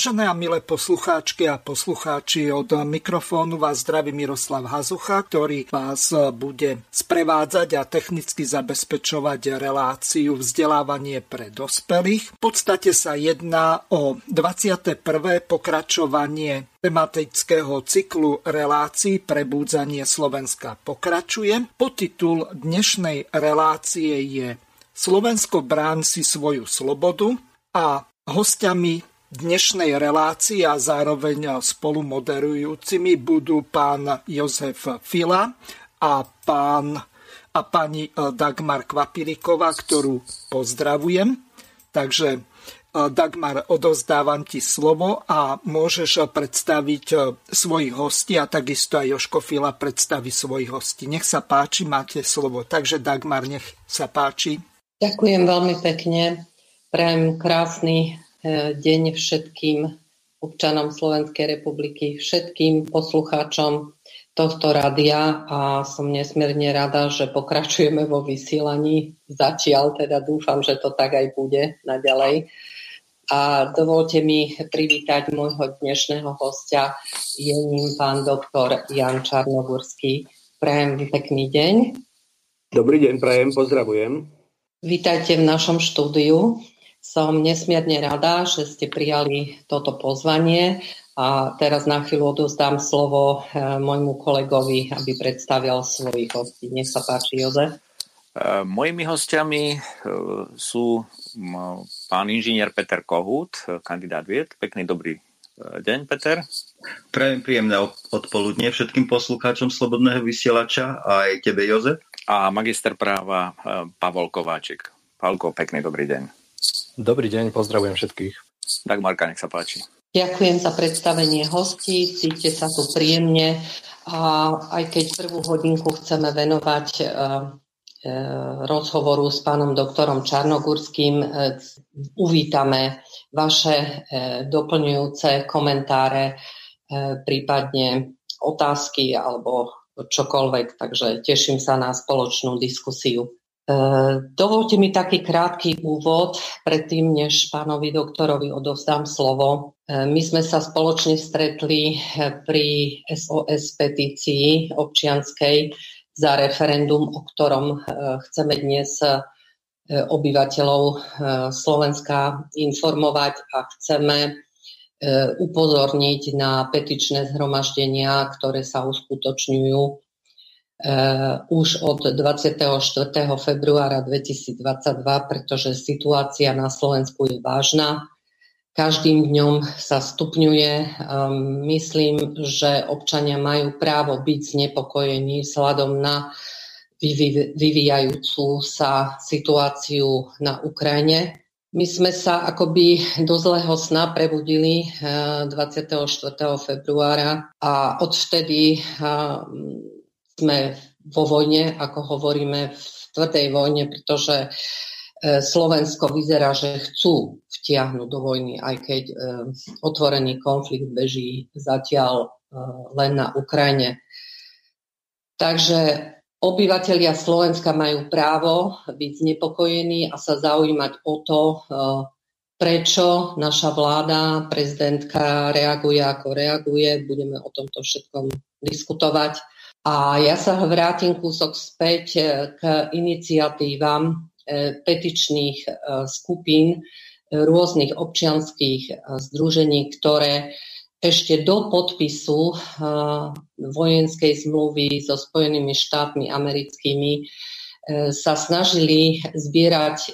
Vážené a milé poslucháčky a poslucháči, od mikrofónu vás zdraví Miroslav Hazucha, ktorý vás bude sprevádzať a technicky zabezpečovať reláciu vzdelávanie pre dospelých. V podstate sa jedná o 21. pokračovanie tematického cyklu relácií Prebúdzanie Slovenska pokračuje. Podtitul dnešnej relácie je Slovensko brán si svoju slobodu a hostiami dnešnej relácii a zároveň spolu moderujúcimi budú pán Jozef Fila a pán a pani Dagmar Kvapiriková, ktorú pozdravujem. Takže Dagmar, odozdávam ti slovo a môžeš predstaviť svojich hostí a takisto aj Joško Fila predstaví svojich hostí. Nech sa páči, máte slovo. Takže Dagmar, nech sa páči. Ďakujem veľmi pekne. Prajem krásny deň všetkým občanom Slovenskej republiky, všetkým poslucháčom tohto rádia a som nesmierne rada, že pokračujeme vo vysielaní. Zatiaľ teda dúfam, že to tak aj bude naďalej. A dovolte mi privítať môjho dnešného hostia. Je ním pán doktor Jan Čarnogurský. Prajem pekný deň. Dobrý deň, prajem, pozdravujem. Vítajte v našom štúdiu. Som nesmierne rada, že ste prijali toto pozvanie a teraz na chvíľu odozdám slovo e, môjmu kolegovi, aby predstavil svojich hostí. Nech sa páči, Jozef. E, mojimi hostiami e, sú pán inžinier Peter Kohút, kandidát vied. Pekný dobrý deň, Peter. Prajem príjemné odpoludne všetkým poslucháčom Slobodného vysielača a aj tebe, Jozef. A magister práva Pavol Kováčik. Pavlko, pekný dobrý deň. Dobrý deň, pozdravujem všetkých. Tak Marka, nech sa páči. Ďakujem za predstavenie hostí, cítite sa tu príjemne a aj keď prvú hodinku chceme venovať e, e, rozhovoru s pánom doktorom Čarnogurským, e, uvítame vaše doplňujúce komentáre, prípadne otázky alebo čokoľvek, takže teším sa na spoločnú diskusiu. E, dovolte mi taký krátky úvod, predtým než pánovi doktorovi odovzdám slovo. E, my sme sa spoločne stretli e, pri SOS petícii občianskej za referendum, o ktorom chceme dnes obyvateľov Slovenska informovať a chceme upozorniť na petičné zhromaždenia, ktoré sa uskutočňujú už od 24. februára 2022, pretože situácia na Slovensku je vážna. Každým dňom sa stupňuje. Um, myslím, že občania majú právo byť znepokojení vzhľadom na vyvíjajúcu sa situáciu na Ukrajine. My sme sa akoby do zlého sna prebudili 24. Uh, februára a odvtedy um, sme vo vojne, ako hovoríme v tvrdej vojne, pretože e, Slovensko vyzerá, že chcú vtiahnuť do vojny, aj keď e, otvorený konflikt beží zatiaľ e, len na Ukrajine. Takže obyvatelia Slovenska majú právo byť znepokojení a sa zaujímať o to, prečo naša vláda, prezidentka reaguje ako reaguje. Budeme o tomto všetkom diskutovať. A ja sa vrátim kúsok späť e, k iniciatívam e, petičných e, skupín rôznych občianských združení, ktoré ešte do podpisu vojenskej zmluvy so Spojenými štátmi americkými sa snažili zbierať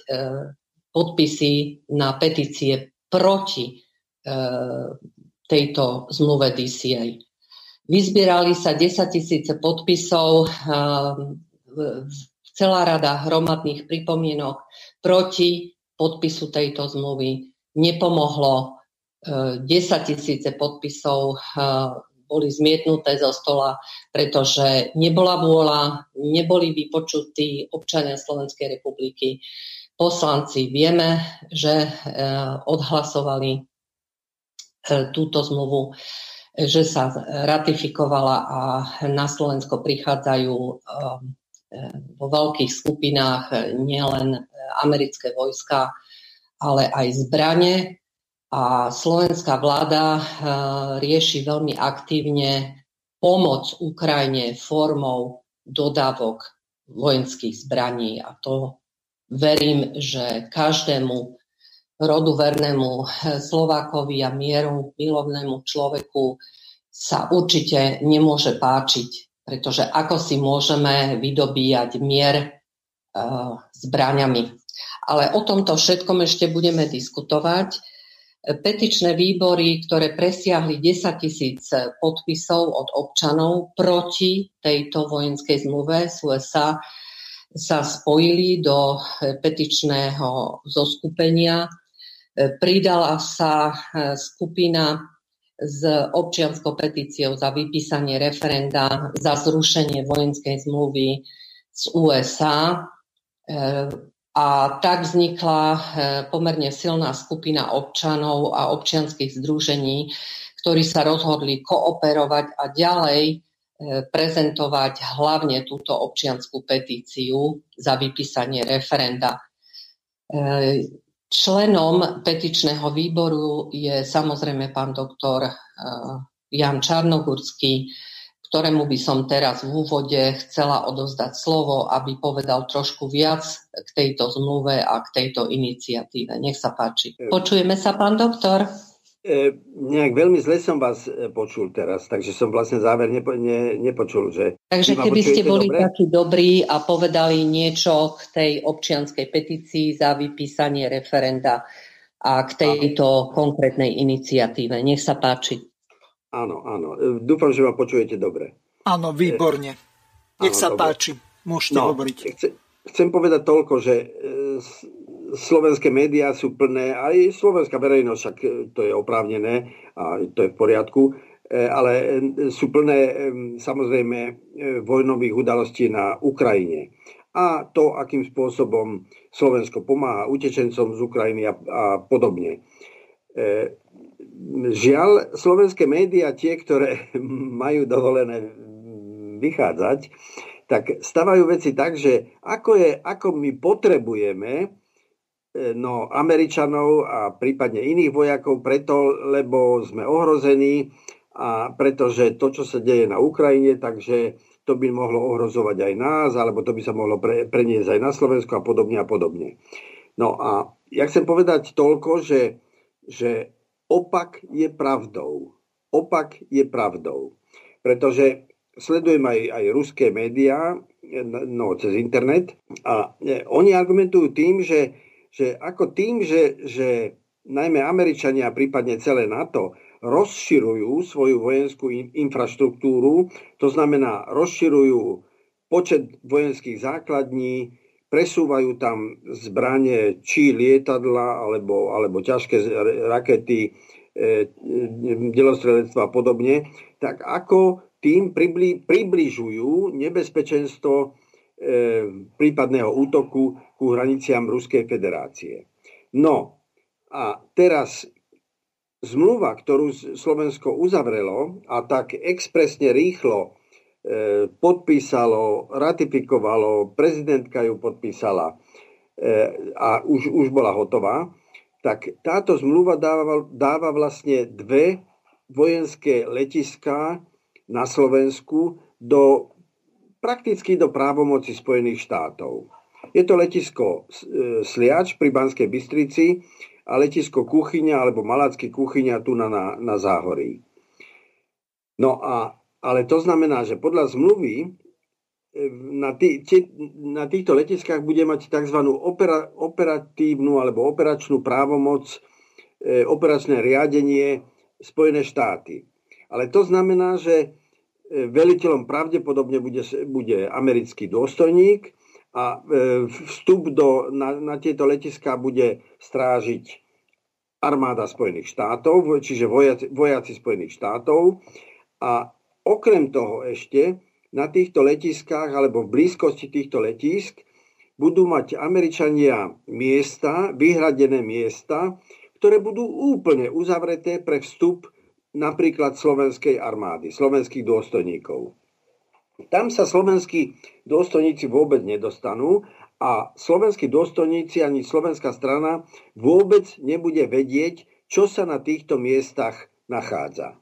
podpisy na petície proti tejto zmluve DCA. Vyzbierali sa 10 tisíce podpisov, ehm, celá rada hromadných pripomienok proti podpisu tejto zmluvy. Nepomohlo 10 tisíce podpisov boli zmietnuté zo stola, pretože nebola vôľa, neboli vypočutí občania Slovenskej republiky. Poslanci vieme, že odhlasovali túto zmluvu že sa ratifikovala a na Slovensko prichádzajú um, vo veľkých skupinách nielen americké vojska, ale aj zbranie. A slovenská vláda uh, rieši veľmi aktívne pomoc Ukrajine formou dodávok vojenských zbraní. A to verím, že každému rodu vernému Slovákovi a mieru milovnému človeku sa určite nemôže páčiť, pretože ako si môžeme vydobíjať mier uh, zbraňami. Ale o tomto všetkom ešte budeme diskutovať. Petičné výbory, ktoré presiahli 10 tisíc podpisov od občanov proti tejto vojenskej zmluve z USA, sa spojili do petičného zoskupenia Pridala sa e, skupina s občianskou petíciou za vypísanie referenda za zrušenie vojenskej zmluvy z USA. E, a tak vznikla e, pomerne silná skupina občanov a občianských združení, ktorí sa rozhodli kooperovať a ďalej prezentovať hlavne túto občianskú petíciu za vypísanie referenda. Členom petičného výboru je samozrejme pán doktor eh, Jan Čarnogurský, ktorému by som teraz v úvode chcela odozdať slovo, aby povedal trošku viac k tejto zmluve a k tejto iniciatíve. Nech sa páči. Eh. Počujeme sa, pán doktor? E, nejak veľmi zle som vás e, počul teraz, takže som vlastne záver nepo, ne, nepočul. Že takže keby ste boli dobre? takí dobrí a povedali niečo k tej občianskej petícii za vypísanie referenda a k tejto áno. konkrétnej iniciatíve. Nech sa páči. Áno, áno. E, dúfam, že ma počujete dobre. Áno, výborne. Nech áno, sa dobre. páči. Môžete no, hovoriť. Chcem, chcem povedať toľko, že slovenské médiá sú plné, aj slovenská verejnosť, však e, to je oprávnené a to je v poriadku, e, ale e, sú plné samozrejme vojnových udalostí na Ukrajine. A to, akým spôsobom Slovensko pomáha utečencom z Ukrajiny a, a podobne. Žiaľ, slovenské médiá, tie, ktoré majú dovolené vychádzať, tak stavajú veci tak, že ako, je, ako my potrebujeme no, Američanov a prípadne iných vojakov preto, lebo sme ohrození a pretože to, čo sa deje na Ukrajine, takže to by mohlo ohrozovať aj nás, alebo to by sa mohlo pre, preniesť aj na Slovensko a podobne a podobne. No a ja chcem povedať toľko, že, že opak je pravdou. Opak je pravdou. Pretože sledujem aj, aj ruské médiá no, cez internet a e, oni argumentujú tým, že že ako tým, že, že najmä Američania prípadne celé NATO rozširujú svoju vojenskú infraštruktúru, to znamená rozširujú počet vojenských základní, presúvajú tam zbranie, či lietadla, alebo, alebo ťažké rakety, e, delostrelectva a podobne, tak ako tým pribli, približujú nebezpečenstvo prípadného útoku ku hraniciam Ruskej federácie. No a teraz zmluva, ktorú Slovensko uzavrelo a tak expresne rýchlo e, podpísalo, ratifikovalo, prezidentka ju podpísala e, a už, už bola hotová, tak táto zmluva dáva, dáva vlastne dve vojenské letiská na Slovensku do prakticky do právomoci Spojených štátov. Je to letisko e, Sliač pri Banskej Bystrici a letisko Kuchyňa alebo Malacký Kuchyňa tu na, na, na Záhorí. No a, ale to znamená, že podľa zmluvy e, na, tý, tí, na týchto letiskách bude mať tzv. Opera, operatívnu alebo operačnú právomoc, e, operačné riadenie Spojené štáty. Ale to znamená, že veliteľom pravdepodobne bude, bude americký dôstojník a vstup do, na, na tieto letiská bude strážiť armáda Spojených štátov, čiže vojaci, vojaci Spojených štátov. A okrem toho ešte na týchto letiskách alebo v blízkosti týchto letísk budú mať Američania miesta, vyhradené miesta, ktoré budú úplne uzavreté pre vstup napríklad slovenskej armády, slovenských dôstojníkov. Tam sa slovenskí dôstojníci vôbec nedostanú a slovenskí dôstojníci ani slovenská strana vôbec nebude vedieť, čo sa na týchto miestach nachádza.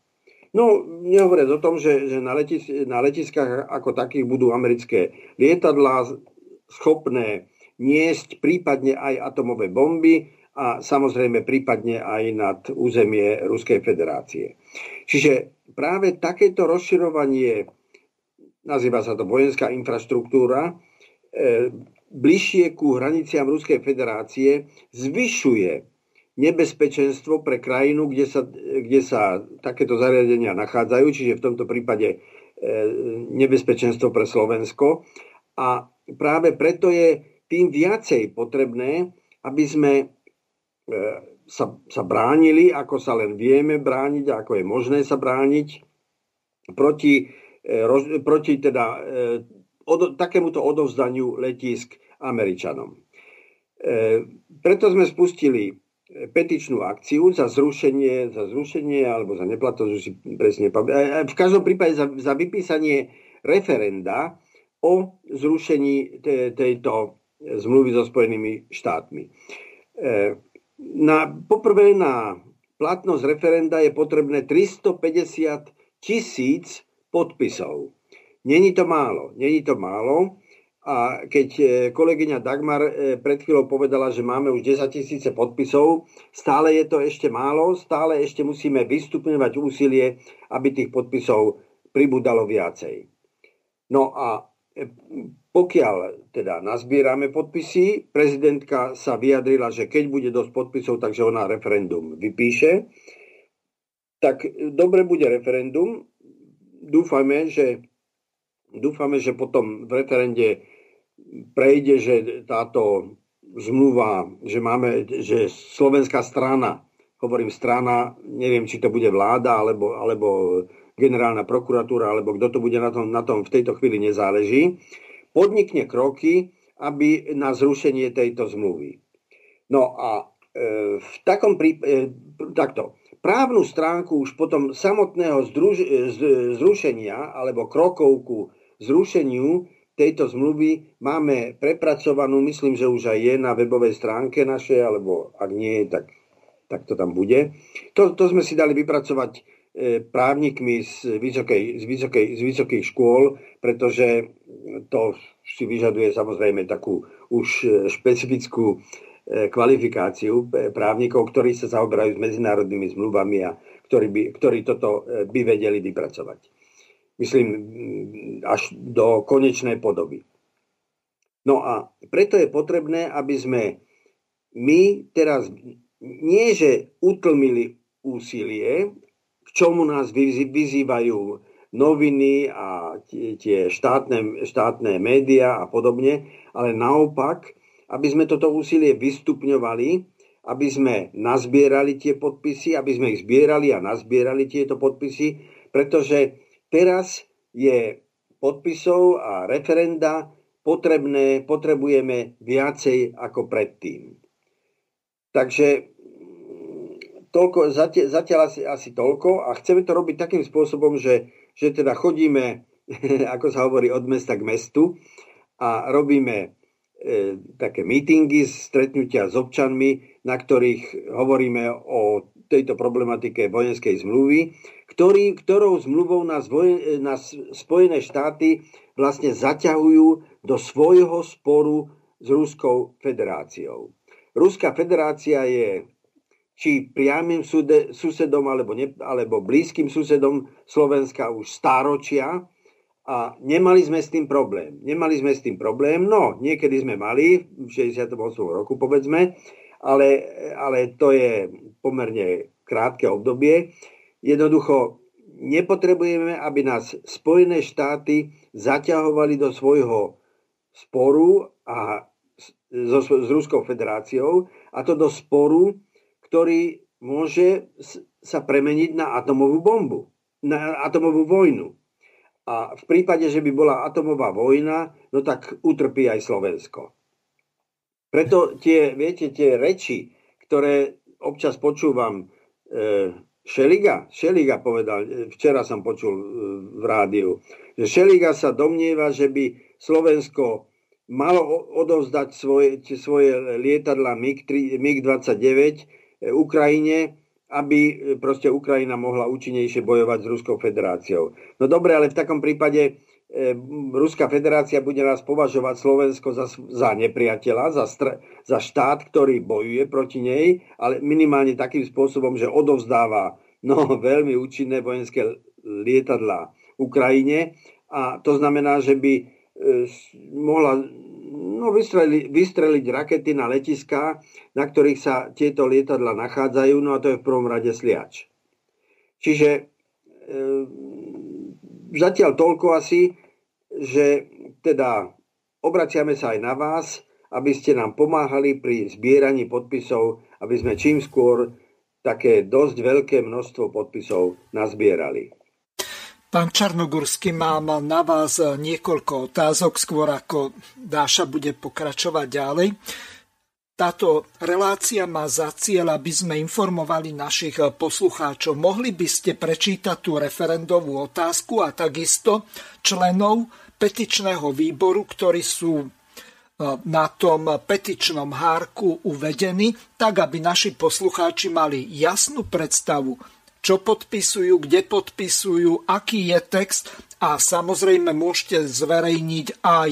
No, nehovoriac o tom, že, že na, letis, na letiskách ako takých budú americké lietadlá schopné niesť prípadne aj atomové bomby a samozrejme prípadne aj nad územie Ruskej federácie. Čiže práve takéto rozširovanie, nazýva sa to vojenská infraštruktúra, e, bližšie ku hraniciam Ruskej federácie zvyšuje nebezpečenstvo pre krajinu, kde sa, kde sa takéto zariadenia nachádzajú, čiže v tomto prípade e, nebezpečenstvo pre Slovensko. A práve preto je tým viacej potrebné, aby sme sa, sa bránili, ako sa len vieme brániť, ako je možné sa brániť proti, e, proti teda, od, takémuto odovzdaniu letisk Američanom. E, preto sme spustili petičnú akciu za zrušenie, za zrušenie alebo za neplatnosť, už si presne. V každom prípade za, za vypísanie referenda o zrušení te, tejto zmluvy so Spojenými štátmi. E, na, poprvé na platnosť referenda je potrebné 350 tisíc podpisov. Není to málo, není to málo. A keď e, kolegyňa Dagmar e, pred chvíľou povedala, že máme už 10 tisíce podpisov, stále je to ešte málo, stále ešte musíme vystupňovať úsilie, aby tých podpisov pribudalo viacej. No a pokiaľ teda nazbierame podpisy, prezidentka sa vyjadrila, že keď bude dosť podpisov, takže ona referendum vypíše. Tak dobre bude referendum. Dúfame, že, dúfame, že potom v referende prejde, že táto zmluva, že máme, že slovenská strana, hovorím strana, neviem, či to bude vláda, alebo, alebo generálna prokuratúra, alebo kto to bude na tom, na tom v tejto chvíli nezáleží, podnikne kroky, aby na zrušenie tejto zmluvy. No a e, v takom prípade, e, takto, právnu stránku už potom samotného združ, z, zrušenia alebo krokov ku zrušeniu tejto zmluvy máme prepracovanú, myslím, že už aj je na webovej stránke našej, alebo ak nie, tak, tak to tam bude. To, to sme si dali vypracovať e, právnikmi z, vysokej, z, vysokej, z vysokých škôl, pretože to si vyžaduje samozrejme takú už e, špecifickú e, kvalifikáciu právnikov, ktorí sa zaoberajú s medzinárodnými zmluvami a ktorí, by, ktorí toto by vedeli vypracovať myslím, až do konečnej podoby. No a preto je potrebné, aby sme my teraz nie, že utlmili úsilie, čomu nás vyzývajú noviny a tie štátne, štátne médiá a podobne, ale naopak, aby sme toto úsilie vystupňovali, aby sme nazbierali tie podpisy, aby sme ich zbierali a nazbierali tieto podpisy, pretože Teraz je podpisov a referenda potrebné, potrebujeme viacej ako predtým. Takže toľko, zatiaľ, zatiaľ asi, asi toľko a chceme to robiť takým spôsobom, že, že teda chodíme, ako sa hovorí, od mesta k mestu a robíme e, také meetingy, stretnutia s občanmi, na ktorých hovoríme o tejto problematike vojenskej zmluvy, ktorý, ktorou zmluvou nás, vojen, nás Spojené štáty vlastne zaťahujú do svojho sporu s Ruskou federáciou. Ruská federácia je či priamým susedom alebo, ne, alebo blízkym susedom Slovenska už stáročia a nemali sme s tým problém. Nemali sme s tým problém, no niekedy sme mali, v 68. roku povedzme, ale, ale to je pomerne krátke obdobie. Jednoducho nepotrebujeme, aby nás Spojené štáty zaťahovali do svojho sporu a so, s Ruskou federáciou a to do sporu, ktorý môže sa premeniť na atomovú bombu, na atomovú vojnu. A v prípade, že by bola atomová vojna, no tak utrpí aj Slovensko. Preto tie, viete, tie reči, ktoré občas počúvam, e, Šeliga, Šeliga povedal, e, včera som počul e, v rádiu, že Šeliga sa domnieva, že by Slovensko malo odovzdať svoje, svoje lietadla MiG-29 e, Ukrajine, aby e, proste Ukrajina mohla účinnejšie bojovať s Ruskou federáciou. No dobre, ale v takom prípade e, Ruská federácia bude nás považovať Slovensko za, za nepriateľa, za, str- za štát, ktorý bojuje proti nej, ale minimálne takým spôsobom, že odovzdáva no, veľmi účinné vojenské lietadla Ukrajine. A to znamená, že by E, mohla no, vystreliť, vystreliť rakety na letiská, na ktorých sa tieto lietadla nachádzajú, no a to je v prvom rade sliač. Čiže e, zatiaľ toľko asi, že teda obraciame sa aj na vás, aby ste nám pomáhali pri zbieraní podpisov, aby sme čím skôr také dosť veľké množstvo podpisov nazbierali. Pán Čarnogórsky, mám na vás niekoľko otázok, skôr ako Dáša bude pokračovať ďalej. Táto relácia má za cieľ, aby sme informovali našich poslucháčov. Mohli by ste prečítať tú referendovú otázku a takisto členov petičného výboru, ktorí sú e, na tom petičnom hárku uvedení, tak aby naši poslucháči mali jasnú predstavu, čo podpisujú, kde podpisujú, aký je text a samozrejme môžete zverejniť aj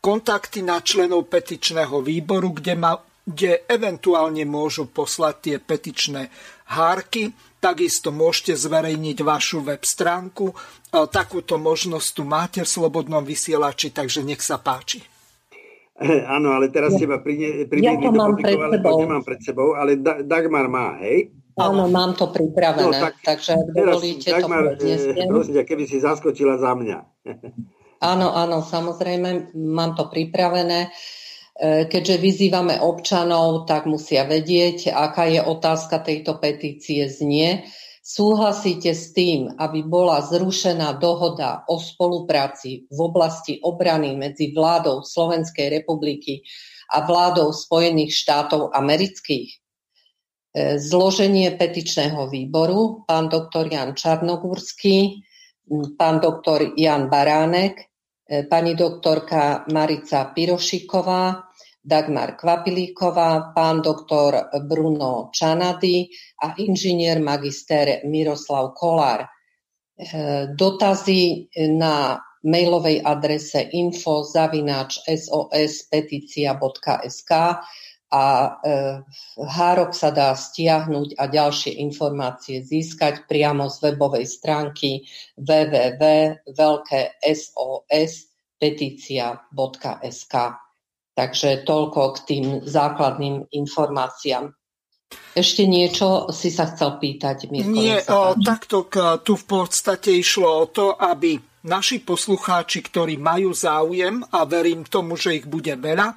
kontakty na členov petičného výboru, kde, ma, kde eventuálne môžu poslať tie petičné hárky. Takisto môžete zverejniť vašu web stránku. Takúto možnosť tu máte v Slobodnom vysielači, takže nech sa páči. Áno, ale teraz ja, teba príde ja to mám pred sebou. nemám pred sebou, ale Dagmar má, hej? Áno, mám to pripravené, no, tak takže ak dovolíte, to predniesiem. Prosím ťa, keby si zaskočila za mňa. áno, áno, samozrejme, mám to pripravené. E, keďže vyzývame občanov, tak musia vedieť, aká je otázka tejto petície znie. Súhlasíte s tým, aby bola zrušená dohoda o spolupráci v oblasti obrany medzi vládou Slovenskej republiky a vládou Spojených štátov amerických? E, zloženie petičného výboru, pán doktor Jan Čarnogurský, pán doktor Jan Baránek, e, pani doktorka Marica Pirošiková, Dagmar Kvapilíková, pán doktor Bruno Čanady a inžinier magister Miroslav Kolár. E, dotazy na mailovej adrese info zavináč sospeticia.sk a e, hárok sa dá stiahnuť a ďalšie informácie získať priamo z webovej stránky www.velkesospeticia.sk. Takže toľko k tým základným informáciám. Ešte niečo si sa chcel pýtať, Mirko? Nie, o, takto tu v podstate išlo o to, aby naši poslucháči, ktorí majú záujem a verím tomu, že ich bude veľa, e,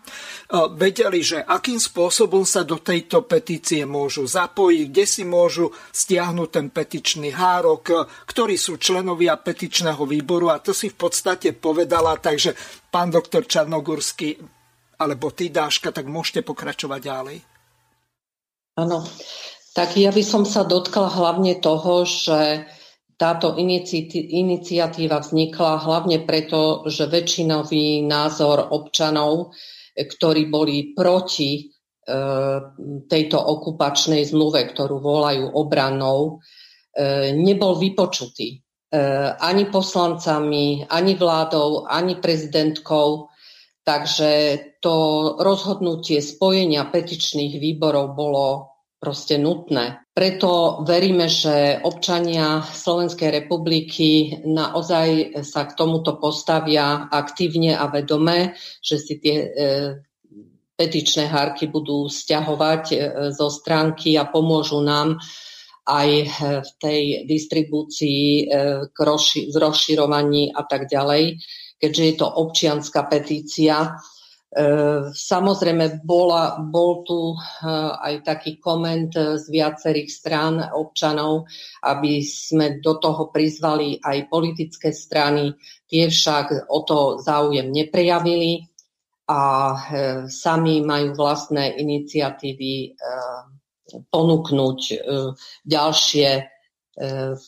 vedeli, že akým spôsobom sa do tejto petície môžu zapojiť, kde si môžu stiahnuť ten petičný hárok, e, ktorí sú členovia petičného výboru a to si v podstate povedala, takže pán doktor Čarnogurský alebo ty, Dáška, tak môžete pokračovať ďalej. Áno, tak ja by som sa dotkla hlavne toho, že táto iniciatíva vznikla hlavne preto, že väčšinový názor občanov, ktorí boli proti e, tejto okupačnej zmluve, ktorú volajú obranou, e, nebol vypočutý e, ani poslancami, ani vládou, ani prezidentkou. Takže to rozhodnutie spojenia petičných výborov bolo proste nutné. Preto veríme, že občania Slovenskej republiky naozaj sa k tomuto postavia aktívne a vedome, že si tie e, petičné hárky budú stiahovať e, zo stránky a pomôžu nám aj v tej distribúcii, e, k rozši- rozširovaní a tak ďalej, keďže je to občianská petícia Samozrejme, bola, bol tu aj taký koment z viacerých strán občanov, aby sme do toho prizvali aj politické strany. Tie však o to záujem neprejavili a sami majú vlastné iniciatívy ponúknuť ďalšie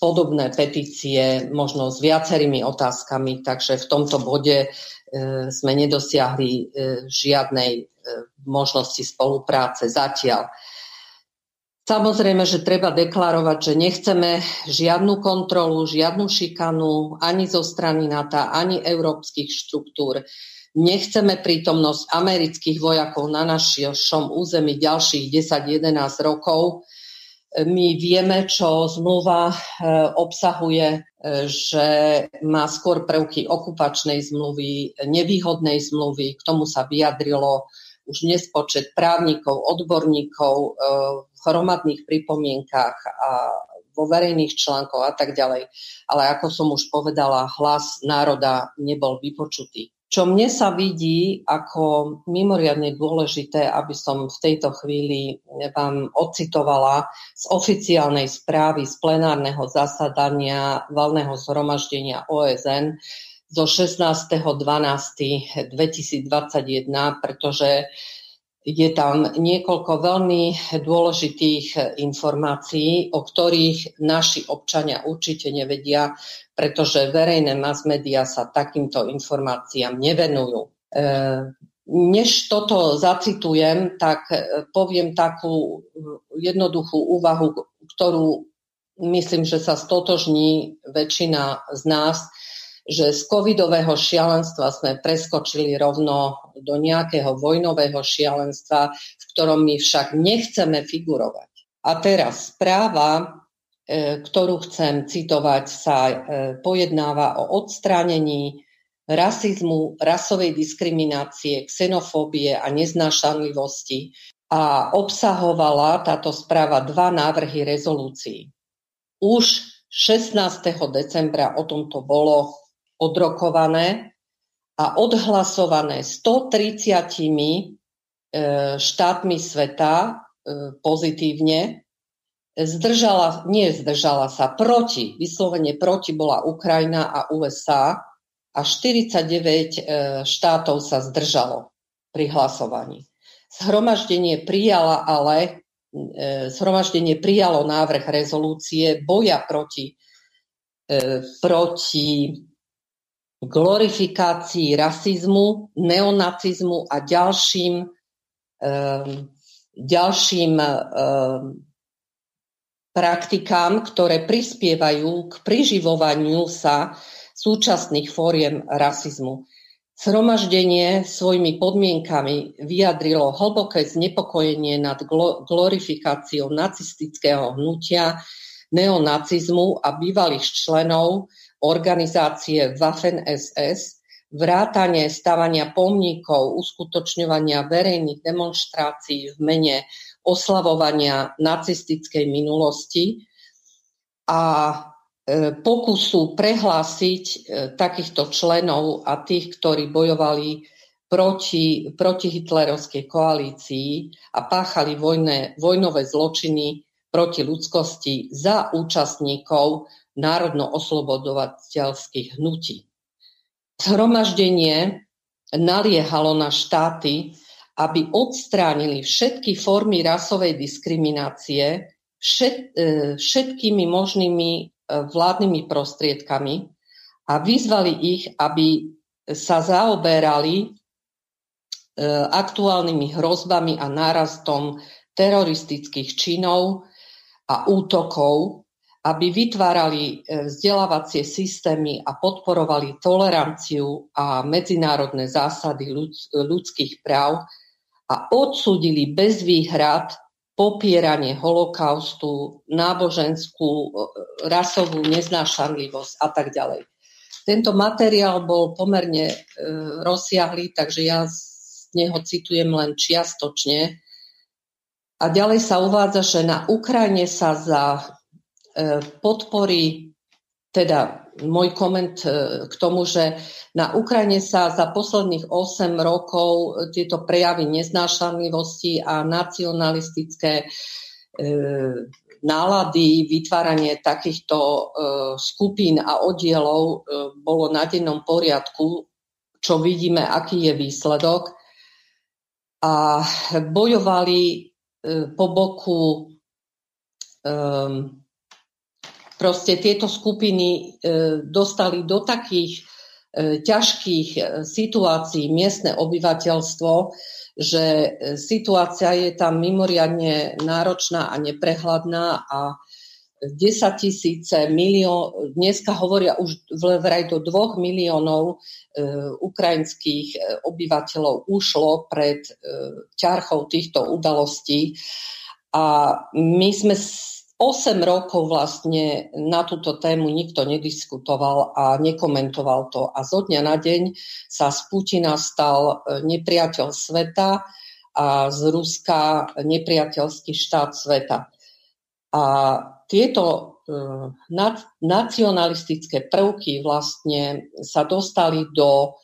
podobné petície, možno s viacerými otázkami, takže v tomto bode sme nedosiahli e, žiadnej možnosti spolupráce zatiaľ. Samozrejme, že treba deklarovať, že nechceme žiadnu kontrolu, žiadnu šikanu ani zo strany NATO, ani európskych štruktúr. Nechceme prítomnosť amerických vojakov na našom území ďalších 10-11 rokov my vieme, čo zmluva e, obsahuje, e, že má skôr prvky okupačnej zmluvy, nevýhodnej zmluvy. K tomu sa vyjadrilo už nespočet právnikov, odborníkov e, v hromadných pripomienkách a vo verejných článkoch a tak ďalej. Ale ako som už povedala, hlas národa nebol vypočutý. Čo mne sa vidí ako mimoriadne dôležité, aby som v tejto chvíli vám ocitovala z oficiálnej správy z plenárneho zasadania valného zhromaždenia OSN zo 16.12.2021, pretože je tam niekoľko veľmi dôležitých informácií, o ktorých naši občania určite nevedia, pretože verejné mass media sa takýmto informáciám nevenujú. E, než toto zacitujem, tak e, poviem takú jednoduchú úvahu, ktorú myslím, že sa stotožní väčšina z nás, že z covidového šialenstva sme preskočili rovno do nejakého vojnového šialenstva, v ktorom my však nechceme figurovať. A teraz správa, e, ktorú chcem citovať, sa e, pojednáva o odstránení rasizmu, rasovej diskriminácie, xenofóbie a neznášanlivosti a obsahovala táto správa dva návrhy rezolúcií. Už 16. decembra o tomto bolo odrokované a odhlasované 130 e, štátmi sveta e, pozitívne. Zdržala, nie zdržala sa, proti, vyslovene proti bola Ukrajina a USA a 49 e, štátov sa zdržalo pri hlasovaní. Zhromaždenie prijala ale zhromaždenie prijalo návrh rezolúcie boja proti, proti glorifikácii rasizmu, neonacizmu a ďalším, um, ďalším um, praktikám, ktoré prispievajú k priživovaniu sa súčasných fóriem rasizmu. Zhromaždenie svojimi podmienkami vyjadrilo hlboké znepokojenie nad glorifikáciou nacistického hnutia, neonacizmu a bývalých členov organizácie Waffen-SS, vrátanie stavania pomníkov, uskutočňovania verejných demonštrácií v mene oslavovania nacistickej minulosti a e, pokusu prehlásiť e, takýchto členov a tých, ktorí bojovali proti, proti hitlerovskej koalícii a páchali vojne, vojnové zločiny proti ľudskosti za účastníkov národno-oslobodovateľských hnutí. Zhromaždenie naliehalo na štáty, aby odstránili všetky formy rasovej diskriminácie všet, e, všetkými možnými e, vládnymi prostriedkami a vyzvali ich, aby sa zaoberali e, aktuálnymi hrozbami a nárastom teroristických činov a útokov aby vytvárali e, vzdelávacie systémy a podporovali toleranciu a medzinárodné zásady ľudských práv a odsúdili bez výhrad popieranie holokaustu, náboženskú, e, rasovú neznášanlivosť a tak ďalej. Tento materiál bol pomerne e, rozsiahlý, takže ja z neho citujem len čiastočne. A ďalej sa uvádza, že na Ukrajine sa za E, podpory, teda môj koment k tomu, že na Ukrajine sa za posledných 8 rokov tieto prejavy neznášanlivosti a nacionalistické nálady, vytváranie takýchto skupín a oddielov bolo na dennom poriadku, čo vidíme, aký je výsledok. A bojovali po boku proste tieto skupiny e, dostali do takých e, ťažkých e, situácií miestne obyvateľstvo, že situácia je tam mimoriadne náročná a neprehľadná a 10 tisíce milión, dneska hovoria už vraj do 2 miliónov ukrajinských obyvateľov ušlo pred ťarchou týchto udalostí. A my sme 8 rokov vlastne na túto tému nikto nediskutoval a nekomentoval to. A zo dňa na deň sa z Putina stal e, nepriateľ sveta a z Ruska nepriateľský štát sveta. A tieto e, nacionalistické prvky vlastne sa dostali do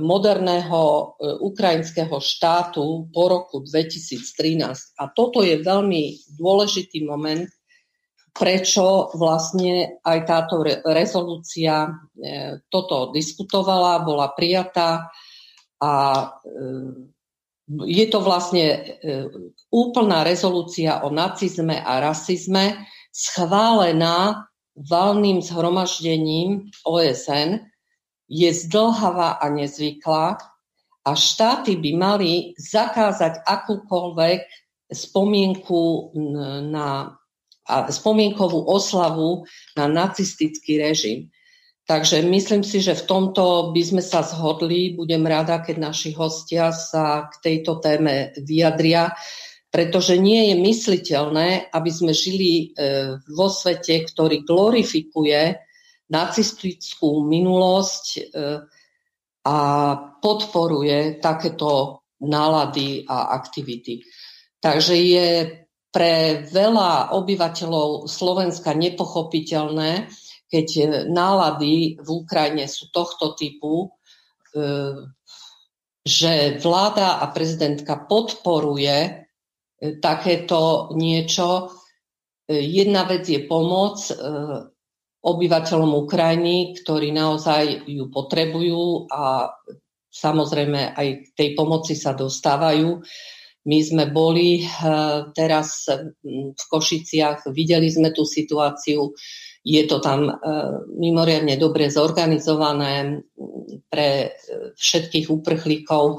moderného e, ukrajinského štátu po roku 2013. A toto je veľmi dôležitý moment, prečo vlastne aj táto rezolúcia e, toto diskutovala, bola prijatá a je to vlastne úplná rezolúcia o nacizme a rasizme schválená valným zhromaždením OSN je zdlhavá a nezvyklá a štáty by mali zakázať akúkoľvek spomienku na spomienkovú oslavu na nacistický režim. Takže myslím si, že v tomto by sme sa zhodli. Budem rada, keď naši hostia sa k tejto téme vyjadria, pretože nie je mysliteľné, aby sme žili e, vo svete, ktorý glorifikuje nacistickú minulosť e, a podporuje takéto nálady a aktivity. Takže je pre veľa obyvateľov Slovenska nepochopiteľné, keď nálady v Ukrajine sú tohto typu, e, že vláda a prezidentka podporuje e, takéto niečo. Jedna vec je pomoc, obyvateľom Ukrajiny, ktorí naozaj ju potrebujú a samozrejme aj k tej pomoci sa dostávajú. My sme boli eh, teraz hm, v Košiciach, videli sme tú situáciu, je to tam eh, mimoriadne dobre zorganizované hm, pre eh, všetkých uprchlíkov.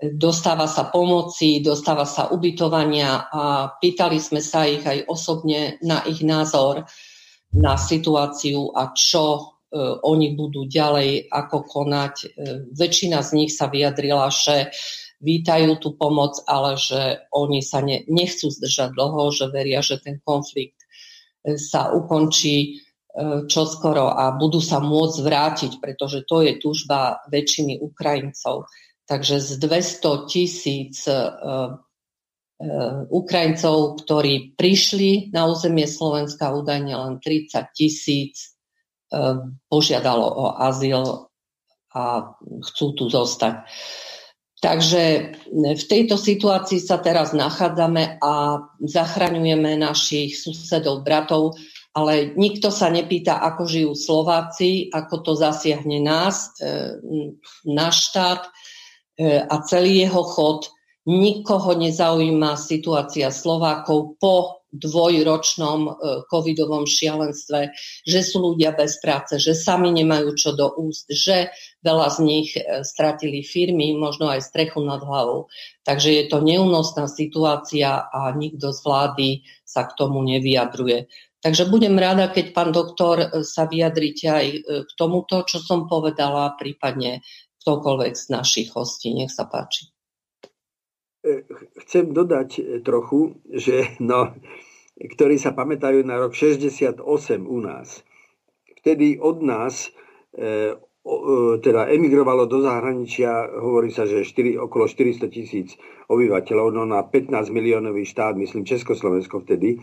Dostáva sa pomoci, dostáva sa ubytovania a pýtali sme sa ich aj osobne na ich názor na situáciu a čo e, oni budú ďalej, ako konať. E, väčšina z nich sa vyjadrila, že vítajú tú pomoc, ale že oni sa ne, nechcú zdržať dlho, že veria, že ten konflikt e, sa ukončí čoskoro a budú sa môcť vrátiť, pretože to je túžba väčšiny Ukrajincov. Takže z 200 tisíc Ukrajincov, ktorí prišli na územie Slovenska, údajne len 30 tisíc eh, požiadalo o azyl a chcú tu zostať. Takže v tejto situácii sa teraz nachádzame a zachraňujeme našich susedov, bratov, ale nikto sa nepýta, ako žijú Slováci, ako to zasiahne nás, eh, náš štát a celý jeho chod Nikoho nezaujíma situácia Slovákov po dvojročnom e, covidovom šialenstve, že sú ľudia bez práce, že sami nemajú čo do úst, že veľa z nich e, stratili firmy, možno aj strechu nad hlavou. Takže je to neúnosná situácia a nikto z vlády sa k tomu nevyjadruje. Takže budem rada, keď pán doktor e, sa vyjadrite aj k tomuto, čo som povedala, prípadne ktokoľvek z našich hostí. Nech sa páči. E, chcem dodať e, trochu, že no, ktorí sa pamätajú na rok 68 u nás. Vtedy od nás e, o, teda emigrovalo do zahraničia, hovorí sa, že 4, okolo 400 tisíc obyvateľov, no na 15 miliónový štát, myslím Československo vtedy,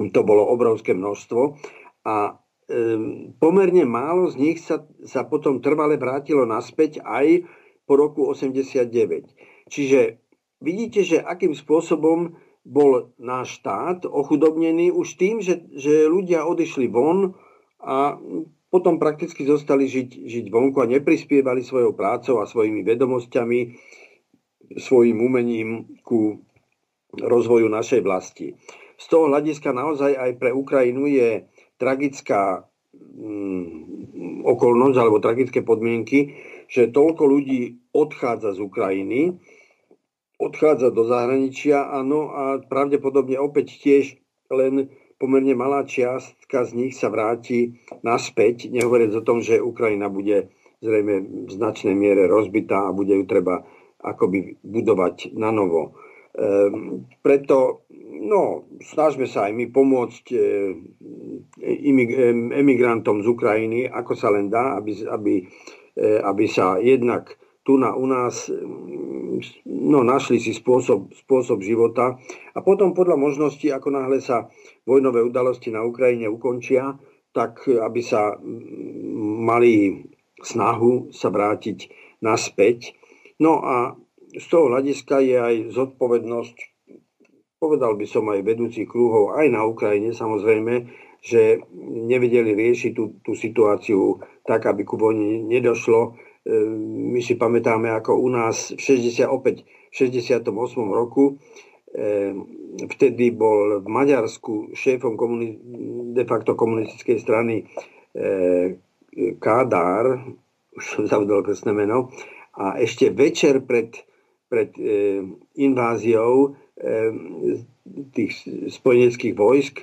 to bolo obrovské množstvo a pomerne málo z nich sa, sa potom trvale vrátilo naspäť aj po roku 89. Čiže vidíte, že akým spôsobom bol náš štát ochudobnený už tým, že, že ľudia odišli von a potom prakticky zostali žiť, žiť vonku a neprispievali svojou prácou a svojimi vedomosťami, svojim umením ku rozvoju našej vlasti. Z toho hľadiska naozaj aj pre Ukrajinu je tragická mm, okolnosť alebo tragické podmienky, že toľko ľudí odchádza z Ukrajiny, odchádza do zahraničia, áno, a pravdepodobne opäť tiež len pomerne malá čiastka z nich sa vráti naspäť, nehovoriac o tom, že Ukrajina bude zrejme v značnej miere rozbitá a bude ju treba akoby budovať na novo. Ehm, preto no, snažme sa aj my pomôcť e, emigrantom z Ukrajiny, ako sa len dá, aby, aby, e, aby sa jednak tu na u nás no, našli si spôsob, spôsob života a potom podľa možností, ako náhle sa vojnové udalosti na Ukrajine ukončia, tak aby sa mali snahu sa vrátiť naspäť. No a z toho hľadiska je aj zodpovednosť, povedal by som aj vedúcich kruhov, aj na Ukrajine samozrejme, že nevedeli riešiť tú, tú situáciu tak, aby ku vojne nedošlo my si pamätáme, ako u nás v 60, opäť v 68. roku ehm, vtedy bol v Maďarsku šéfom komuni- de facto komunistickej strany ehm, Kádár, už som zavdal krstné meno, a ešte večer pred, pred inváziou tých spojeneckých vojsk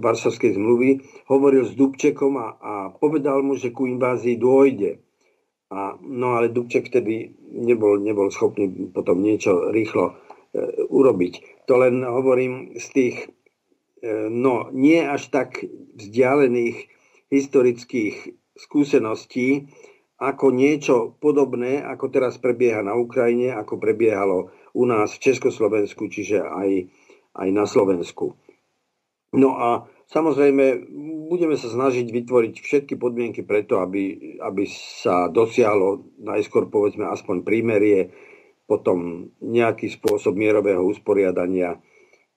Varsovskej zmluvy hovoril s Dubčekom a, a povedal mu, že ku invázii dôjde a, no ale Dubček vtedy nebol, nebol schopný potom niečo rýchlo e, urobiť. To len hovorím z tých e, no nie až tak vzdialených historických skúseností, ako niečo podobné, ako teraz prebieha na Ukrajine, ako prebiehalo u nás v Československu, čiže aj, aj na Slovensku. No a Samozrejme, budeme sa snažiť vytvoriť všetky podmienky preto, aby, aby sa dosiahlo najskôr povedzme aspoň prímerie, potom nejaký spôsob mierového usporiadania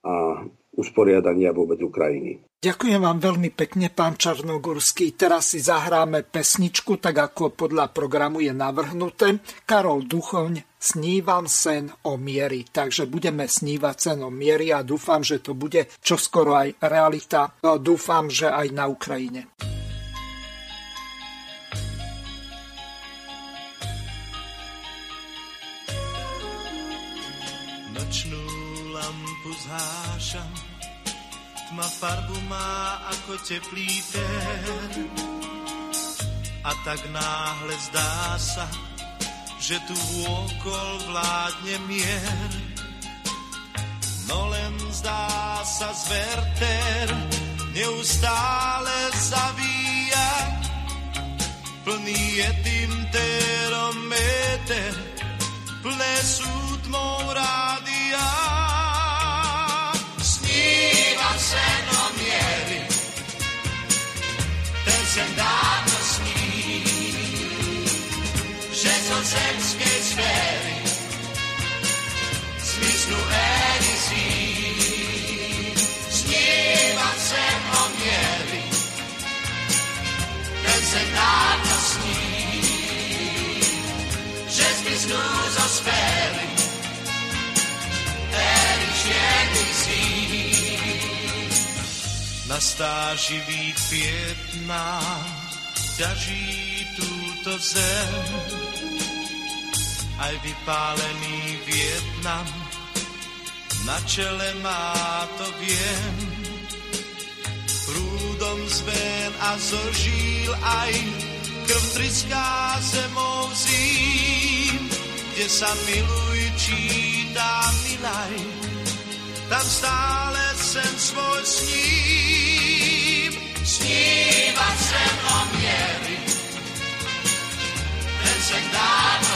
a usporiadania vôbec Ukrajiny. Ďakujem vám veľmi pekne, pán Čarnogorský. Teraz si zahráme pesničku, tak ako podľa programu je navrhnuté. Karol Duchoň, Snívam sen o miery. Takže budeme snívať sen o miery a dúfam, že to bude čoskoro aj realita. No, dúfam, že aj na Ukrajine. Nočnú lampu zhášam Tma farbu má ako teplý fér a tak náhle zdá sa, že tu vôkol vládne mier. No len zdá sa zverter neustále zavíja, plný je tým terometer, plné sú tmou rádia sen o miery, ten sen dávno zemskej sféry smyslu emisí. Snívam sen o miery, ten sní, že sféry éry čiernych na stáži Vietnam ťaží túto zem. Aj vypálený Vietnam. Na čele má to viem. Prúdom zven a zožíl aj krv triská zemou zím, kde sa miluj, číta milaj, tam stále sen svoj sním. Snívať sen o miery, ten sen dávno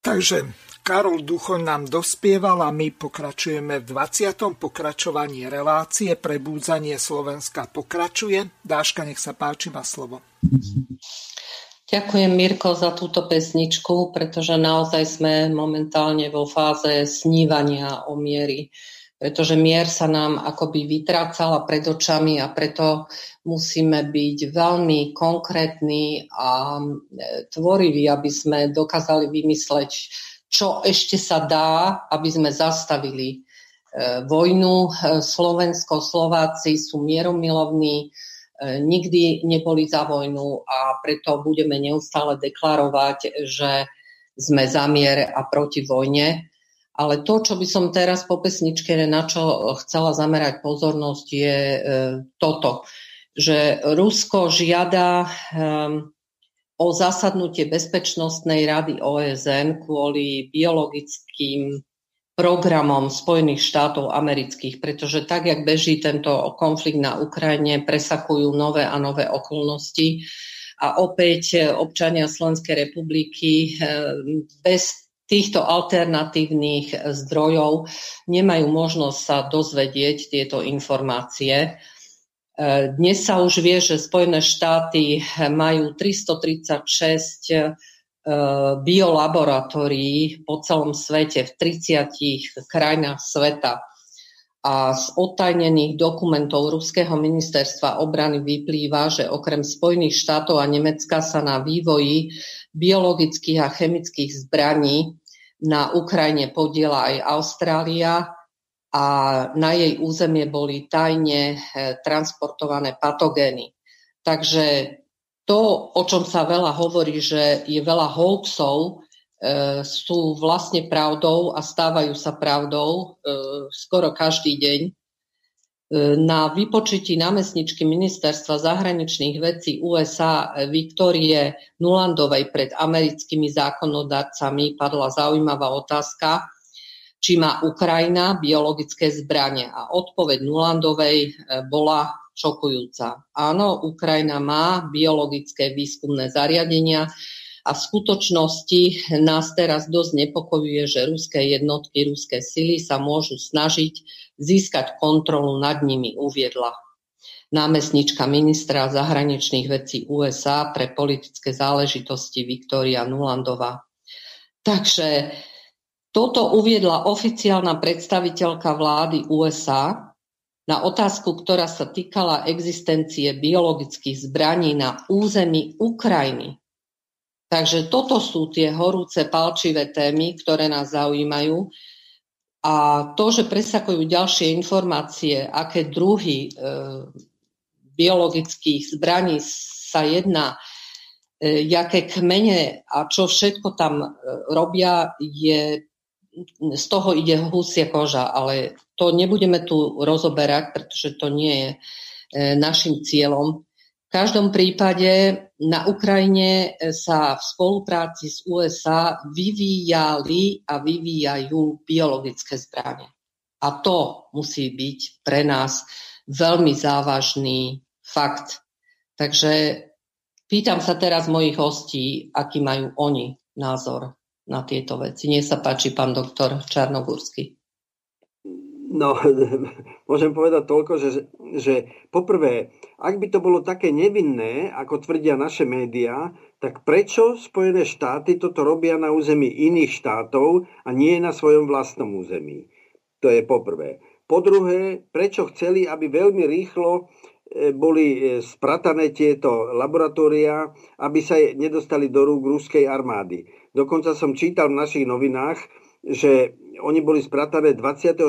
Takže Karol Duchoň nám dospieval a my pokračujeme v 20. pokračovaní relácie Prebúdzanie Slovenska pokračuje. Dáška, nech sa páči, má slovo. Ďakujem Mirko za túto pesničku, pretože naozaj sme momentálne vo fáze snívania o miery pretože mier sa nám akoby vytrácala pred očami a preto musíme byť veľmi konkrétni a e, tvoriví, aby sme dokázali vymysleť, čo ešte sa dá, aby sme zastavili e, vojnu. E, Slovensko, Slováci sú mieromilovní, nikdy neboli za vojnu a preto budeme neustále deklarovať, že sme za mier a proti vojne ale to, čo by som teraz po pesničke, na čo chcela zamerať pozornosť, je e, toto, že Rusko žiada um, o zasadnutie Bezpečnostnej rady OSN kvôli biologickým programom Spojených štátov amerických, pretože tak, jak beží tento konflikt na Ukrajine, presakujú nové a nové okolnosti. A opäť občania Slovenskej republiky bez týchto alternatívnych zdrojov nemajú možnosť sa dozvedieť tieto informácie. E, dnes sa už vie, že Spojené štáty majú 336 e, biolaboratórií po celom svete v 30 krajinách sveta. A z odtajnených dokumentov Ruského ministerstva obrany vyplýva, že okrem Spojených štátov a Nemecka sa na vývoji biologických a chemických zbraní na Ukrajine podiela aj Austrália a na jej územie boli tajne eh, transportované patogény. Takže to, o čom sa veľa hovorí, že je veľa hoaxov, eh, sú vlastne pravdou a stávajú sa pravdou eh, skoro každý deň. Na vypočutí námestničky ministerstva zahraničných vecí USA Viktorie Nulandovej pred americkými zákonodarcami padla zaujímavá otázka, či má Ukrajina biologické zbranie. A odpoveď Nulandovej e, bola šokujúca. Áno, Ukrajina má biologické výskumné zariadenia, a v skutočnosti nás teraz dosť nepokojuje, že ruské jednotky, ruské sily sa môžu snažiť získať kontrolu nad nimi, uviedla námestnička ministra zahraničných vecí USA pre politické záležitosti Viktória Nulandová. Takže toto uviedla oficiálna predstaviteľka vlády USA na otázku, ktorá sa týkala existencie biologických zbraní na území Ukrajiny. Takže toto sú tie horúce palčivé témy, ktoré nás zaujímajú. A to, že presakujú ďalšie informácie, aké druhy e, biologických zbraní sa jedná, e, jaké kmene a čo všetko tam e, robia, je, z toho ide husia koža, ale to nebudeme tu rozoberať, pretože to nie je e, našim cieľom. Každom prípade na Ukrajine sa v spolupráci s USA vyvíjali a vyvíjajú biologické zbranie. A to musí byť pre nás veľmi závažný fakt. Takže pýtam sa teraz mojich hostí, aký majú oni názor na tieto veci. Nech sa páči, pán doktor Čarnogórsky. No, môžem povedať toľko, že, že poprvé, ak by to bolo také nevinné, ako tvrdia naše médiá, tak prečo Spojené štáty toto robia na území iných štátov a nie na svojom vlastnom území? To je poprvé. Po druhé, prečo chceli, aby veľmi rýchlo e, boli e, spratané tieto laboratória, aby sa nedostali do rúk ruskej armády. Dokonca som čítal v našich novinách, že oni boli spratané 24.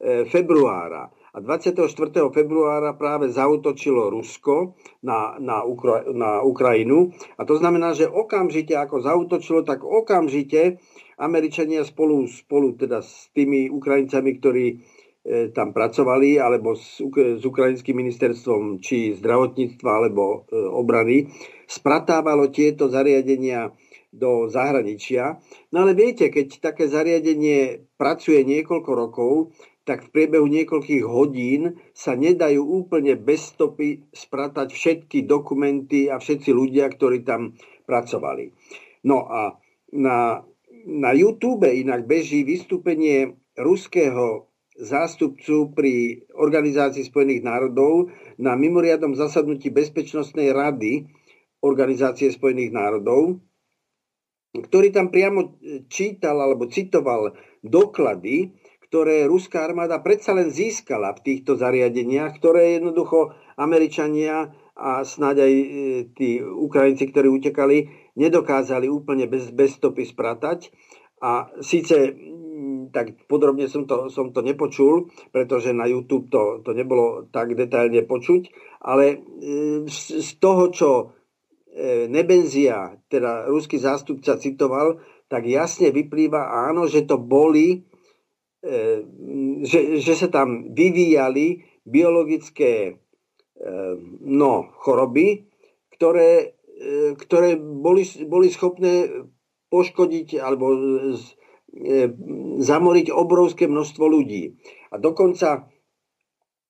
E, februára. A 24. februára práve zautočilo Rusko na, na, Ukra- na Ukrajinu. A to znamená, že okamžite, ako zautočilo, tak okamžite Američania spolu, spolu teda s tými Ukrajincami, ktorí e, tam pracovali, alebo s, s ukrajinským ministerstvom či zdravotníctva alebo e, obrany, spratávalo tieto zariadenia do zahraničia. No ale viete, keď také zariadenie pracuje niekoľko rokov, tak v priebehu niekoľkých hodín sa nedajú úplne bez stopy spratať všetky dokumenty a všetci ľudia, ktorí tam pracovali. No a na, na YouTube inak beží vystúpenie ruského zástupcu pri Organizácii spojených národov na mimoriadnom zasadnutí Bezpečnostnej rady Organizácie spojených národov, ktorý tam priamo čítal alebo citoval doklady, ktoré ruská armáda predsa len získala v týchto zariadeniach, ktoré jednoducho Američania a snáď aj e, tí Ukrajinci, ktorí utekali, nedokázali úplne bez, bez stopy spratať. A síce tak podrobne som to, som to nepočul, pretože na YouTube to, to nebolo tak detailne počuť, ale e, z toho, čo e, Nebenzia, teda ruský zástupca citoval, tak jasne vyplýva áno, že to boli, že, že sa tam vyvíjali biologické no, choroby, ktoré, e, ktoré boli, boli schopné poškodiť alebo z, e, zamoriť obrovské množstvo ľudí. A dokonca,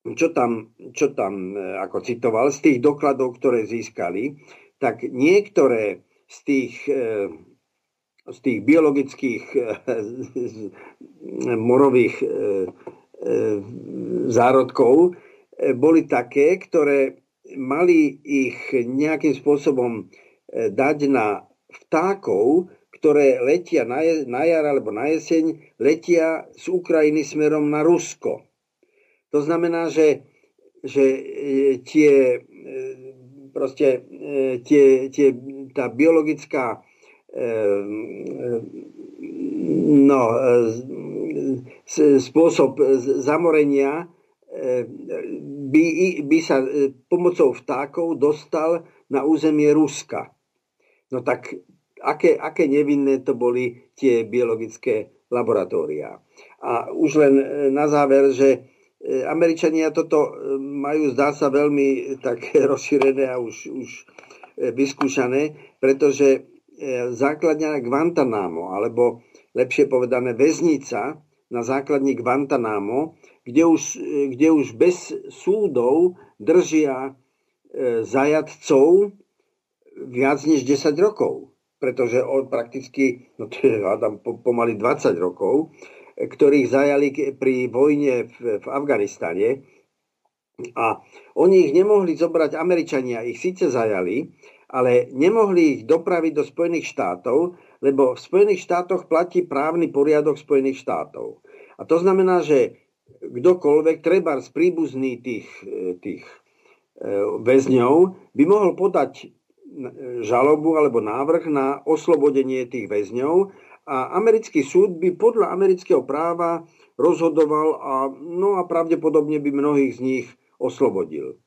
čo tam, čo tam e, ako citoval, z tých dokladov, ktoré získali, tak niektoré z tých, z tých biologických morových zárodkov boli také, ktoré mali ich nejakým spôsobom e, dať na vtákov, ktoré letia na, na jar alebo na jeseň, letia z Ukrajiny smerom na Rusko. To znamená, že, že e, tie, e, proste, tie, tie, tá biologická no, spôsob zamorenia by, by sa e, pomocou vtákov dostal na územie Ruska. No tak aké, aké nevinné to boli tie biologické laboratória. A už len e, na záver, že e, Američania toto majú, zdá sa, veľmi tak rozšírené a už, už vyskúšané, pretože základňa Guantanamo, alebo lepšie povedané väznica na základni Guantanamo kde už, kde už bez súdov držia e, zajadcov viac než 10 rokov. Pretože on prakticky, no to je hádam pomaly 20 rokov, e, ktorých zajali pri vojne v, v Afganistane. A oni ich nemohli zobrať, Američania ich síce zajali, ale nemohli ich dopraviť do Spojených štátov, lebo v Spojených štátoch platí právny poriadok Spojených štátov. A to znamená, že kdokoľvek, treba z príbuzný tých, tých e, väzňov, by mohol podať e, žalobu alebo návrh na oslobodenie tých väzňov a americký súd by podľa amerického práva rozhodoval a, no a pravdepodobne by mnohých z nich oslobodil.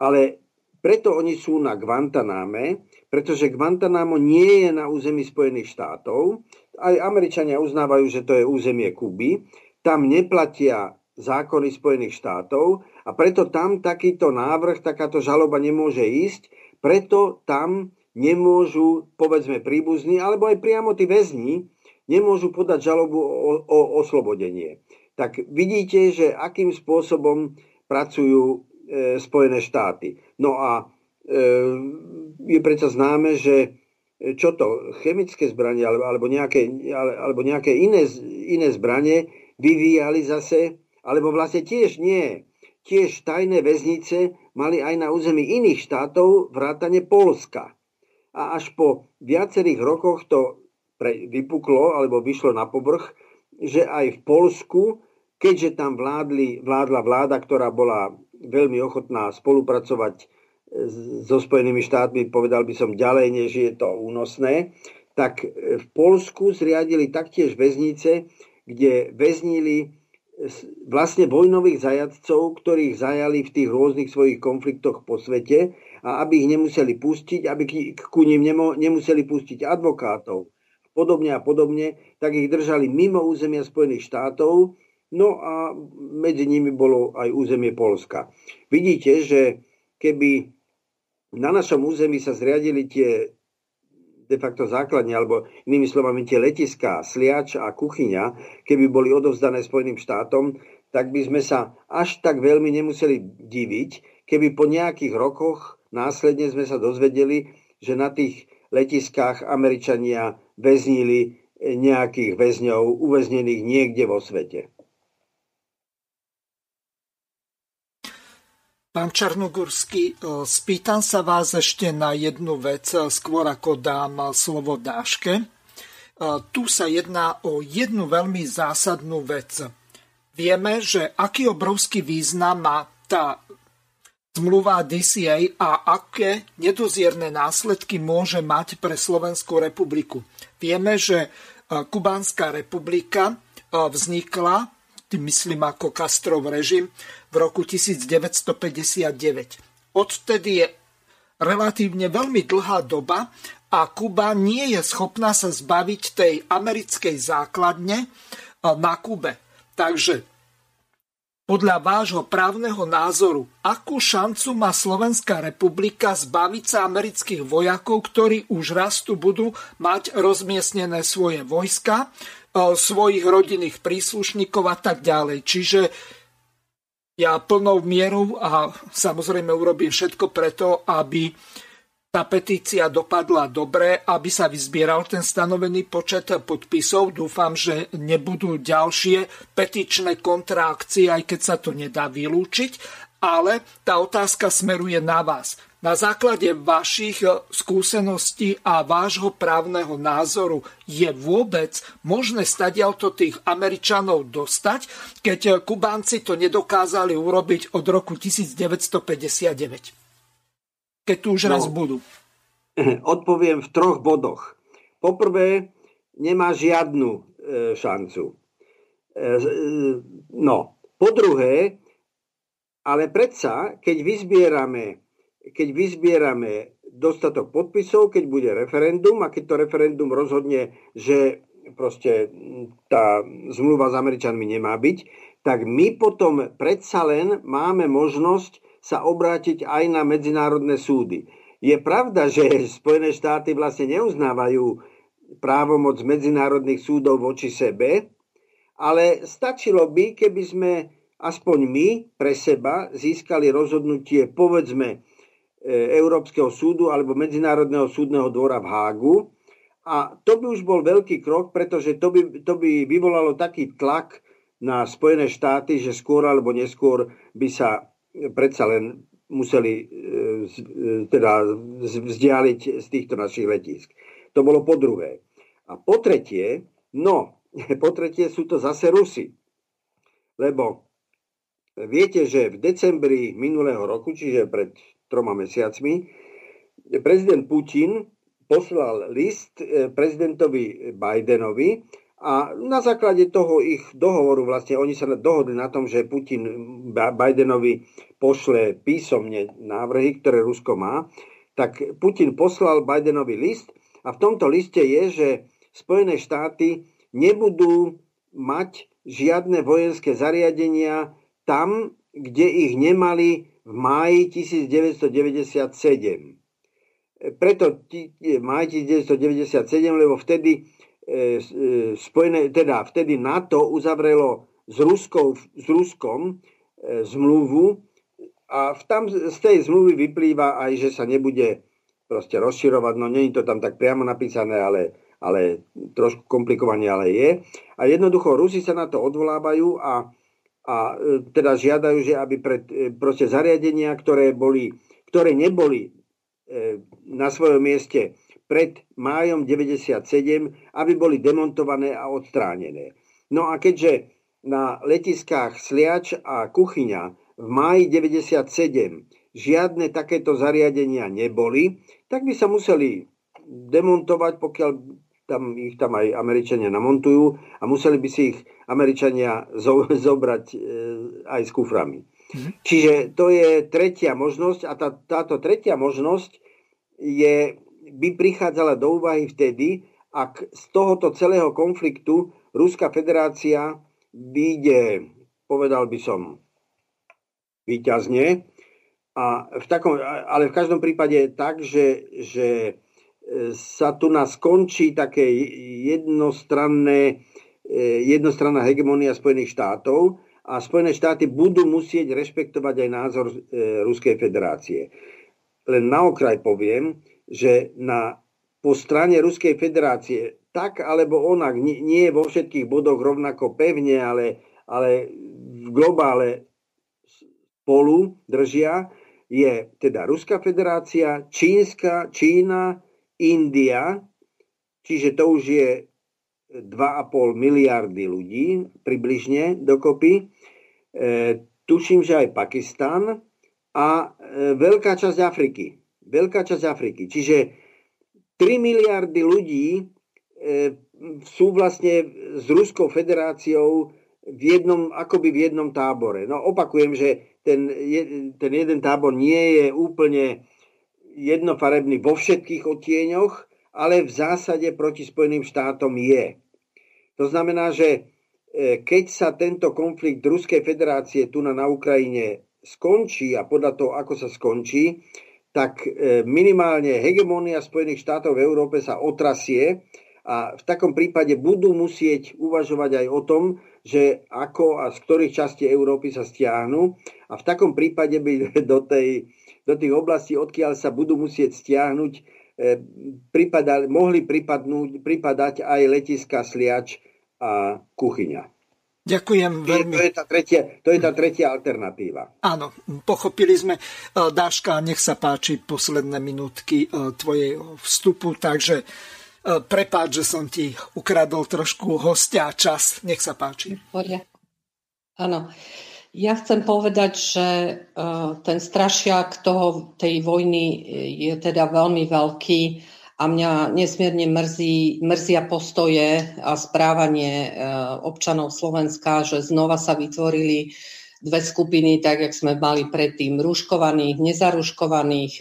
Ale preto oni sú na Guantaname, pretože Guantanamo nie je na území Spojených štátov. Aj Američania uznávajú, že to je územie Kuby tam neplatia zákony Spojených štátov a preto tam takýto návrh, takáto žaloba nemôže ísť, preto tam nemôžu, povedzme, príbuzní, alebo aj priamo tí väzni, nemôžu podať žalobu o, o oslobodenie. Tak vidíte, že akým spôsobom pracujú e, Spojené štáty. No a e, je predsa známe, že čo to, chemické zbranie alebo, alebo, nejaké, alebo nejaké iné, iné zbranie vyvíjali zase, alebo vlastne tiež nie. Tiež tajné väznice mali aj na území iných štátov vrátane Polska. A až po viacerých rokoch to pre, vypuklo alebo vyšlo na povrch, že aj v Polsku, keďže tam vládli, vládla vláda, ktorá bola veľmi ochotná spolupracovať so Spojenými štátmi, povedal by som ďalej, než je to únosné, tak v Polsku zriadili taktiež väznice, kde väznili vlastne vojnových zajadcov, ktorých zajali v tých rôznych svojich konfliktoch po svete a aby ich nemuseli pustiť, aby ku ním nemuseli pustiť advokátov podobne a podobne, tak ich držali mimo územia Spojených štátov, no a medzi nimi bolo aj územie Polska. Vidíte, že keby na našom území sa zriadili tie de facto základne, alebo inými slovami tie letiská, sliač a kuchyňa, keby boli odovzdané Spojeným štátom, tak by sme sa až tak veľmi nemuseli diviť, keby po nejakých rokoch následne sme sa dozvedeli, že na tých letiskách Američania väznili nejakých väzňov uväznených niekde vo svete. Pán Čarnogurský, e, spýtam sa vás ešte na jednu vec, e, skôr ako dám slovo Dáške. E, tu sa jedná o jednu veľmi zásadnú vec. Vieme, že aký obrovský význam má tá zmluva DCA a aké nedozierne následky môže mať pre Slovenskú republiku. Vieme, že Kubánska republika vznikla tým myslím ako Castrov režim, v roku 1959. Odtedy je relatívne veľmi dlhá doba a Kuba nie je schopná sa zbaviť tej americkej základne e, na Kube. Takže podľa vášho právneho názoru, akú šancu má Slovenská republika zbaviť sa amerických vojakov, ktorí už raz tu budú mať rozmiestnené svoje vojska, svojich rodinných príslušníkov a tak ďalej. Čiže ja plnou mierou a samozrejme urobím všetko preto, aby tá petícia dopadla dobre, aby sa vyzbieral ten stanovený počet podpisov. Dúfam, že nebudú ďalšie petičné kontrakcie, aj keď sa to nedá vylúčiť. Ale tá otázka smeruje na vás. Na základe vašich skúseností a vášho právneho názoru je vôbec možné stadialto tých Američanov dostať, keď Kubánci to nedokázali urobiť od roku 1959? Keď tu už no, raz budú. Odpoviem v troch bodoch. Poprvé, nemá žiadnu e, šancu. E, no, po druhé, ale predsa, keď vyzbierame keď vyzbierame dostatok podpisov, keď bude referendum a keď to referendum rozhodne, že proste tá zmluva s Američanmi nemá byť, tak my potom predsa len máme možnosť sa obrátiť aj na medzinárodné súdy. Je pravda, že Spojené štáty vlastne neuznávajú právomoc medzinárodných súdov voči sebe, ale stačilo by, keby sme aspoň my pre seba získali rozhodnutie, povedzme, E, Európskeho súdu alebo Medzinárodného súdneho dvora v Hágu. A to by už bol veľký krok, pretože to by, to by vyvolalo taký tlak na Spojené štáty, že skôr alebo neskôr by sa predsa len museli e, e, teda vzdialiť z týchto našich letísk. To bolo po druhé. A po tretie, no, po tretie sú to zase Rusy. Lebo viete, že v decembri minulého roku, čiže pred troma mesiacmi, prezident Putin poslal list eh, prezidentovi Bidenovi a na základe toho ich dohovoru, vlastne oni sa dohodli na tom, že Putin Bidenovi pošle písomne návrhy, ktoré Rusko má, tak Putin poslal Bidenovi list a v tomto liste je, že Spojené štáty nebudú mať žiadne vojenské zariadenia tam, kde ich nemali v máji 1997. Preto máj 1997, lebo vtedy spojené, teda vtedy NATO uzavrelo s, Ruskou, s Ruskom e, zmluvu a v tam z tej zmluvy vyplýva aj, že sa nebude proste rozširovať, no nie je to tam tak priamo napísané, ale, ale trošku komplikovanie ale je. A jednoducho Rusi sa na to odvolávajú a a e, teda žiadajú, že aby pred e, proste zariadenia, ktoré, boli, ktoré neboli e, na svojom mieste pred májom 97, aby boli demontované a odstránené. No a keďže na letiskách Sliač a Kuchyňa v máji 97 žiadne takéto zariadenia neboli, tak by sa museli demontovať, pokiaľ tam ich tam aj Američania namontujú a museli by si ich Američania zo, zobrať e, aj s kuframi. Mm-hmm. Čiže to je tretia možnosť a tá, táto tretia možnosť je, by prichádzala do úvahy vtedy, ak z tohoto celého konfliktu Ruská federácia vyjde, povedal by som, výťazne, a v takom, ale v každom prípade tak, že, že sa tu nás skončí také jednostranné, e, jednostranná hegemonia Spojených štátov a Spojené štáty budú musieť rešpektovať aj názor e, Ruskej federácie. Len na okraj poviem, že na po strane Ruskej federácie tak alebo onak, nie, nie vo všetkých bodoch rovnako pevne, ale, ale v globále spolu držia, je teda Ruská federácia, Čínska, Čína, India, čiže to už je 2,5 miliardy ľudí približne dokopy. E, tuším, že aj Pakistan a e, veľká časť Afriky. Veľká časť Afriky. Čiže 3 miliardy ľudí e, sú vlastne s Ruskou federáciou v jednom, akoby v jednom tábore. No opakujem, že ten, ten jeden tábor nie je úplne jednofarebný vo všetkých odtieňoch, ale v zásade proti Spojeným štátom je. To znamená, že e, keď sa tento konflikt Ruskej federácie tu na, na Ukrajine skončí a podľa toho, ako sa skončí, tak e, minimálne hegemónia Spojených štátov v Európe sa otrasie a v takom prípade budú musieť uvažovať aj o tom, že ako a z ktorých častí Európy sa stiahnu a v takom prípade by do, tej, do tých oblastí, odkiaľ sa budú musieť stiahnuť, eh, mohli pripadnúť, pripadať aj letiska Sliač a Kuchyňa. Ďakujem veľmi. To je, tá tretia, to je tá tretia alternatíva. Áno, pochopili sme. Eh, Dáška, nech sa páči posledné minútky eh, tvojej vstupu, takže E, prepáč, že som ti ukradol trošku hostia a čas. Nech sa páči. Áno. Ja chcem povedať, že e, ten strašiak toho, tej vojny je teda veľmi veľký a mňa nesmierne mrzí, mrzia postoje a správanie e, občanov Slovenska, že znova sa vytvorili dve skupiny, tak jak sme mali predtým, ruškovaných, nezaruškovaných,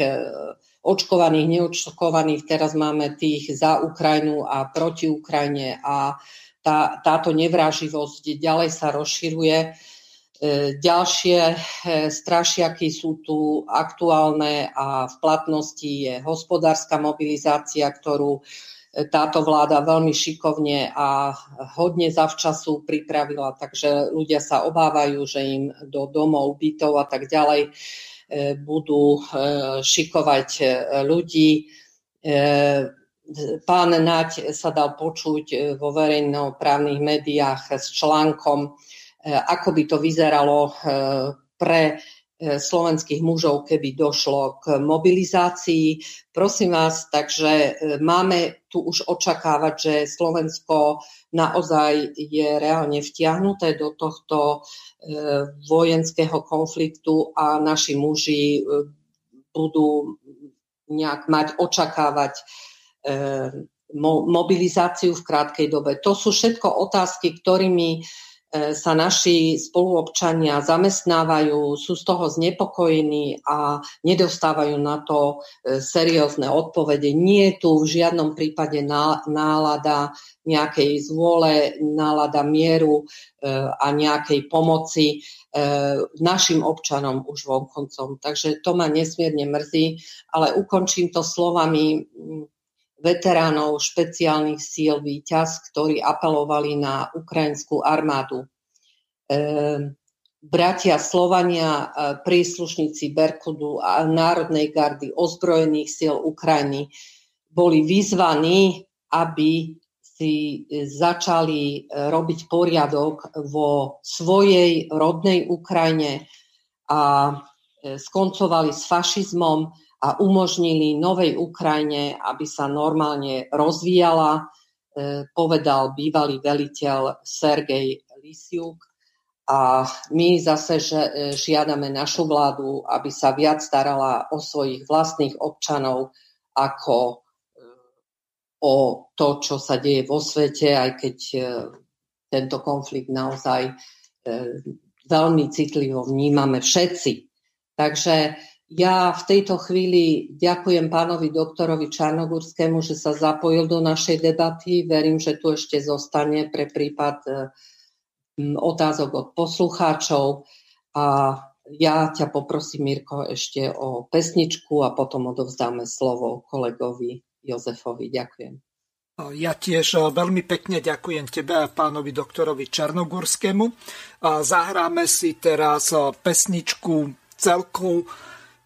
očkovaných, neočkovaných, teraz máme tých za Ukrajinu a proti Ukrajine a tá, táto nevráživosť ďalej sa rozširuje. E, ďalšie e, strašiaky sú tu aktuálne a v platnosti je hospodárska mobilizácia, ktorú e, táto vláda veľmi šikovne a hodne zavčasu pripravila, takže ľudia sa obávajú, že im do domov, bytov a tak ďalej budú šikovať ľudí. Pán Naď sa dal počuť vo verejnoprávnych médiách s článkom, ako by to vyzeralo pre slovenských mužov, keby došlo k mobilizácii. Prosím vás, takže máme tu už očakávať, že Slovensko naozaj je reálne vtiahnuté do tohto E, vojenského konfliktu a naši muži e, budú nejak mať, očakávať e, mobilizáciu v krátkej dobe. To sú všetko otázky, ktorými sa naši spoluobčania zamestnávajú, sú z toho znepokojení a nedostávajú na to seriózne odpovede. Nie je tu v žiadnom prípade nálada nejakej zvôle, nálada mieru a nejakej pomoci našim občanom už vonkoncom. Takže to ma nesmierne mrzí, ale ukončím to slovami veteránov špeciálnych síl Výťaz, ktorí apelovali na ukrajinskú armádu. E, bratia Slovania, e, príslušníci Berkudu a Národnej gardy ozbrojených síl Ukrajiny boli vyzvaní, aby si začali robiť poriadok vo svojej rodnej Ukrajine a e, skoncovali s fašizmom a umožnili novej Ukrajine, aby sa normálne rozvíjala, e, povedal bývalý veliteľ Sergej Lisiuk. A my zase e, žiadame našu vládu, aby sa viac starala o svojich vlastných občanov ako e, o to, čo sa deje vo svete, aj keď tento konflikt naozaj veľmi citlivo vnímame všetci. Takže ja v tejto chvíli ďakujem pánovi doktorovi Čarnogurskému, že sa zapojil do našej debaty. Verím, že tu ešte zostane pre prípad e, otázok od poslucháčov. A ja ťa poprosím, Mirko, ešte o pesničku a potom odovzdáme slovo kolegovi Jozefovi. Ďakujem. Ja tiež veľmi pekne ďakujem tebe a pánovi doktorovi Čarnogurskému. Zahráme si teraz pesničku celku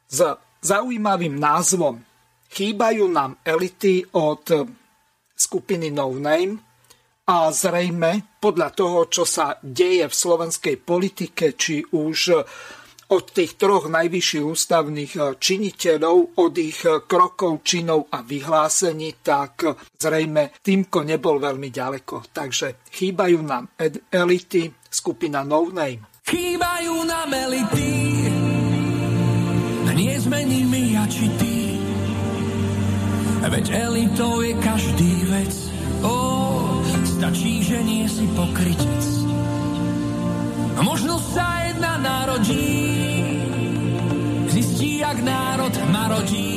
s zaujímavým názvom chýbajú nám elity od skupiny No Name a zrejme podľa toho, čo sa deje v slovenskej politike, či už od tých troch najvyšších ústavných eh, činiteľov, od ich eh, krokov, činov a vyhlásení, tak zrejme týmko nebol veľmi ďaleko. Takže chýbajú nám elity, skupina No Name. Chýbajú nám elity, nie sme nimi ja či ty. Veď elitou je každý vec, oh, stačí, že nie si pokrytec. Možno sa jedna narodí, zistí, jak národ narodí.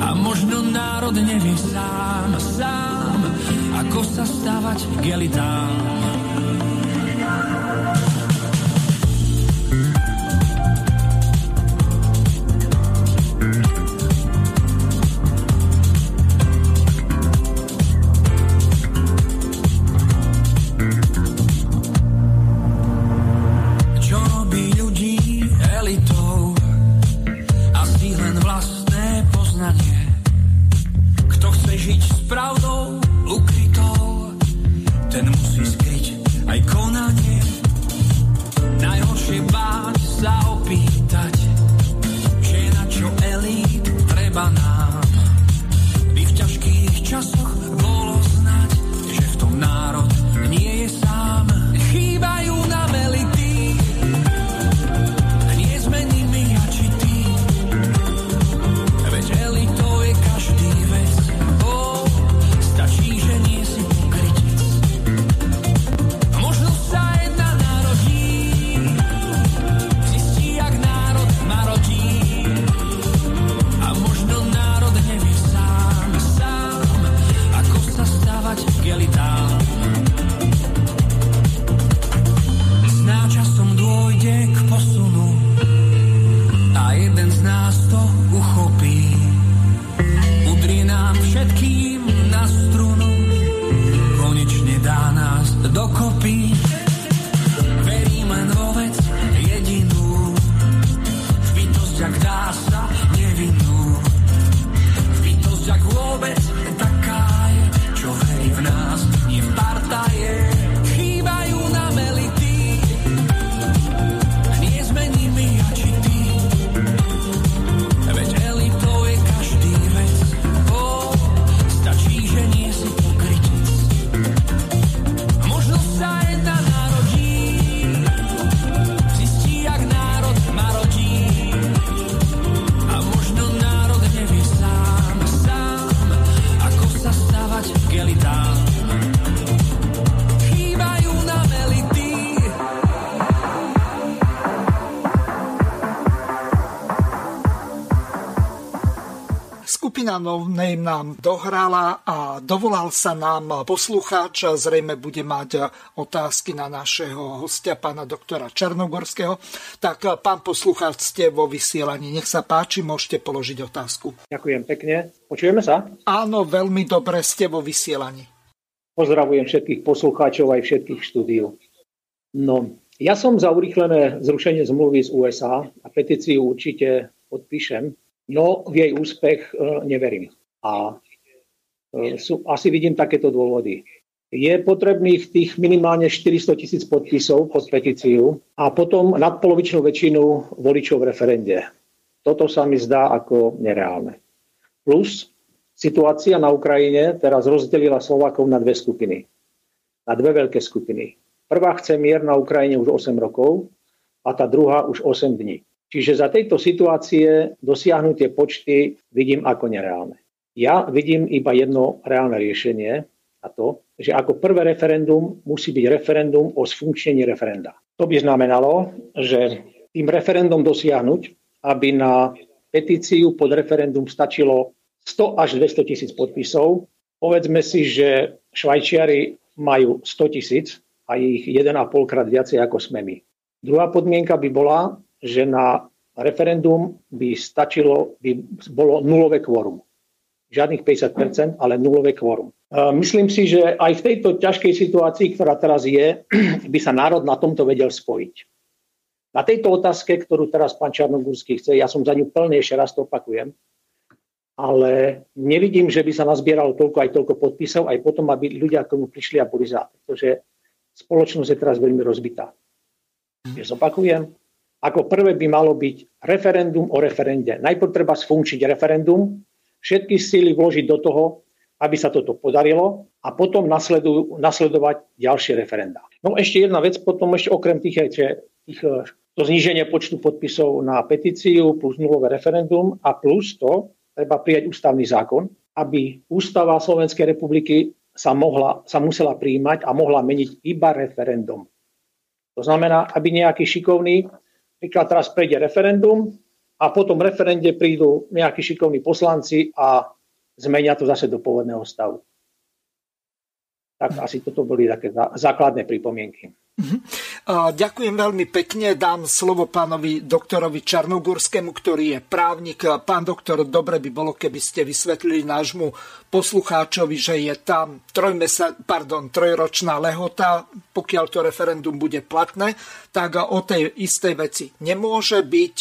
A možno národ nevie sám, sám, ako sa stavať k elitám. Name nám dohrala a dovolal sa nám poslucháč, zrejme bude mať otázky na našeho hostia, pána doktora Černogorského. Tak pán poslucháč, ste vo vysielaní. Nech sa páči, môžete položiť otázku. Ďakujem pekne. Počujeme sa? Áno, veľmi dobre ste vo vysielaní. Pozdravujem všetkých poslucháčov aj všetkých štúdiov. No, ja som za urychlené zrušenie zmluvy z USA a petíciu určite podpíšem, no v jej úspech e, neverím. A e, sú, asi vidím takéto dôvody. Je potrebných tých minimálne 400 tisíc podpisov pod petíciu a potom nadpolovičnú väčšinu voličov v referende. Toto sa mi zdá ako nereálne. Plus situácia na Ukrajine teraz rozdelila Slovákov na dve skupiny. Na dve veľké skupiny. Prvá chce mier na Ukrajine už 8 rokov a tá druhá už 8 dní. Čiže za tejto situácie dosiahnutie počty vidím ako nereálne. Ja vidím iba jedno reálne riešenie a to, že ako prvé referendum musí byť referendum o sfunkčnení referenda. To by znamenalo, že tým referendum dosiahnuť, aby na petíciu pod referendum stačilo 100 až 200 tisíc podpisov. Povedzme si, že Švajčiari majú 100 tisíc a ich 1,5 krát viacej ako sme my. Druhá podmienka by bola, že na referendum by stačilo, by bolo nulové kvorum žiadnych 50%, ale nulové kvorum. Myslím si, že aj v tejto ťažkej situácii, ktorá teraz je, by sa národ na tomto vedel spojiť. Na tejto otázke, ktorú teraz pán Čarnogórsky chce, ja som za ňu plný, ešte raz to opakujem, ale nevidím, že by sa nazbieralo toľko aj toľko podpisov, aj potom, aby ľudia k tomu prišli a boli za. Pretože spoločnosť je teraz veľmi rozbitá. Mhm. Zopakujem, ako prvé by malo byť referendum o referende. Najprv treba sfunkčiť referendum, všetky síly vložiť do toho, aby sa toto podarilo a potom nasledujú, nasledovať ďalšie referenda. No ešte jedna vec, potom ešte okrem tých, tých to zníženie počtu podpisov na petíciu plus nulové referendum a plus to, treba prijať ústavný zákon, aby ústava Slovenskej republiky sa, mohla, sa musela príjmať a mohla meniť iba referendum. To znamená, aby nejaký šikovný, napríklad teraz prejde referendum a potom referende prídu nejakí šikovní poslanci a zmenia to zase do pôvodného stavu. Tak asi toto boli také základné pripomienky. Mhm. Ďakujem veľmi pekne. Dám slovo pánovi doktorovi Čarnogurskému, ktorý je právnik. Pán doktor, dobre by bolo, keby ste vysvetlili nášmu poslucháčovi, že je tam trojmesa, pardon, trojročná lehota, pokiaľ to referendum bude platné, tak o tej istej veci nemôže byť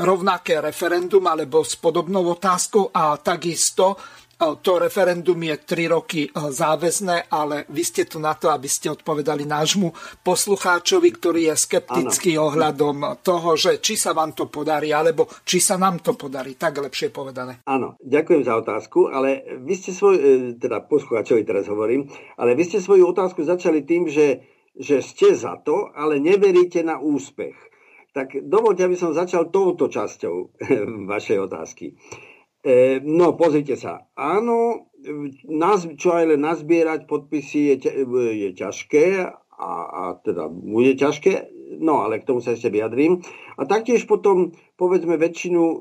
rovnaké referendum alebo s podobnou otázkou a takisto to referendum je 3 roky e, záväzné, ale vy ste tu na to, aby ste odpovedali nášmu poslucháčovi, ktorý je skeptický ano. ohľadom toho, že či sa vám to podarí, alebo či sa nám to podarí, tak lepšie povedané. Áno, ďakujem za otázku, ale vy ste svoj, e, teda poslucháčovi teraz hovorím, ale vy ste svoju otázku začali tým, že, že ste za to, ale neveríte na úspech. Tak dovolte, aby som začal touto časťou vašej otázky. E, no, pozrite sa. Áno, nás, čo aj len nazbierať podpisy je, je ťažké a, a teda bude ťažké, no ale k tomu sa ešte vyjadrím. A taktiež potom, povedzme, väčšinu, e,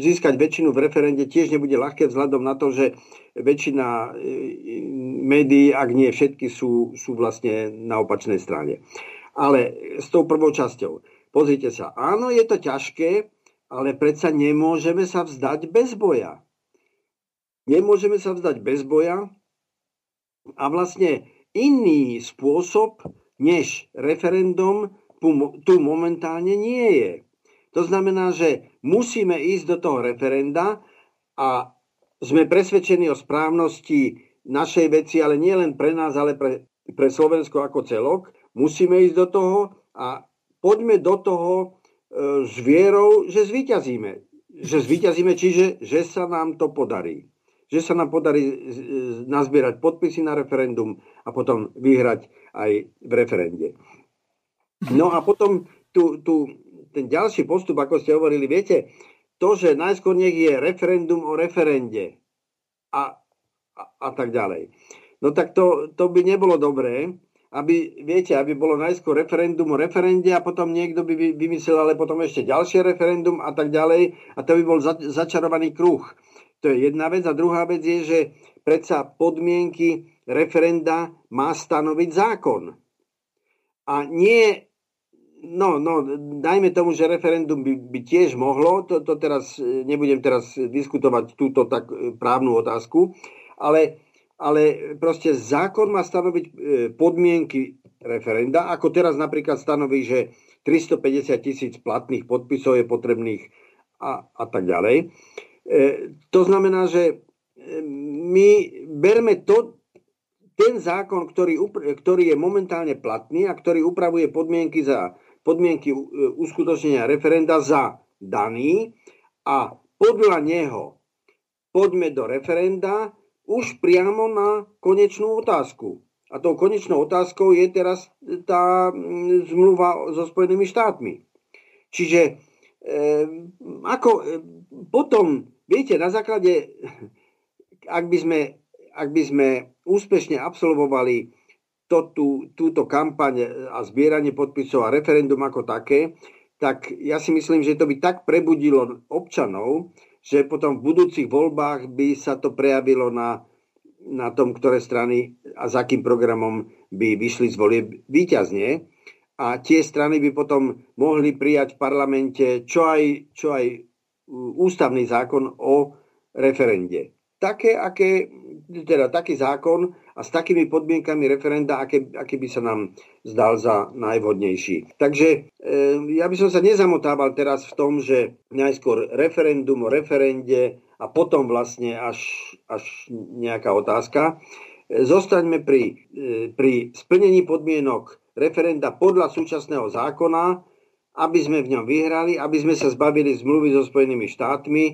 získať väčšinu v referende tiež nebude ľahké vzhľadom na to, že väčšina e, médií, ak nie všetky, sú, sú vlastne na opačnej strane. Ale s tou prvou časťou. Pozrite sa, áno, je to ťažké, ale predsa nemôžeme sa vzdať bez boja. Nemôžeme sa vzdať bez boja a vlastne iný spôsob než referendum tu momentálne nie je. To znamená, že musíme ísť do toho referenda a sme presvedčení o správnosti našej veci, ale nie len pre nás, ale pre, pre Slovensko ako celok. Musíme ísť do toho a poďme do toho s vierou, že zvíťazíme. Že zvíťazíme, čiže že sa nám to podarí. Že sa nám podarí nazbierať podpisy na referendum a potom vyhrať aj v referende. No a potom tu, tu, ten ďalší postup, ako ste hovorili, viete, to, že najskôr nech je referendum o referende a, a, a tak ďalej. No tak to, to by nebolo dobré, aby, viete, aby bolo najskôr referendum o referende a potom niekto by vymyslel ale potom ešte ďalšie referendum a tak ďalej a to by bol za, začarovaný kruh. To je jedna vec. A druhá vec je, že predsa podmienky referenda má stanoviť zákon. A nie, no, no, dajme tomu, že referendum by, by tiež mohlo, to, to teraz, nebudem teraz diskutovať túto tak e, právnu otázku, ale ale proste zákon má stanoviť e, podmienky referenda, ako teraz napríklad stanoví, že 350 tisíc platných podpisov je potrebných a, a tak ďalej. E, to znamená, že e, my berme to, ten zákon, ktorý, ktorý je momentálne platný a ktorý upravuje podmienky, za, podmienky uskutočnenia referenda za daný a podľa neho poďme do referenda už priamo na konečnú otázku. A tou konečnou otázkou je teraz tá mm, zmluva so Spojenými štátmi. Čiže e, ako e, potom, viete, na základe, ak by sme, ak by sme úspešne absolvovali to, tú, túto kampaň a zbieranie podpisov a referendum ako také, tak ja si myslím, že to by tak prebudilo občanov, že potom v budúcich voľbách by sa to prejavilo na, na tom, ktoré strany a s akým programom by vyšli z volie výťazne. A tie strany by potom mohli prijať v parlamente čo aj, čo aj ústavný zákon o referende. Také, aké, teda taký zákon, a s takými podmienkami referenda, aké, aký by sa nám zdal za najvhodnejší. Takže e, ja by som sa nezamotával teraz v tom, že najskôr referendum o referende a potom vlastne až, až nejaká otázka. E, zostaňme pri, e, pri splnení podmienok referenda podľa súčasného zákona, aby sme v ňom vyhrali, aby sme sa zbavili zmluvy so Spojenými štátmi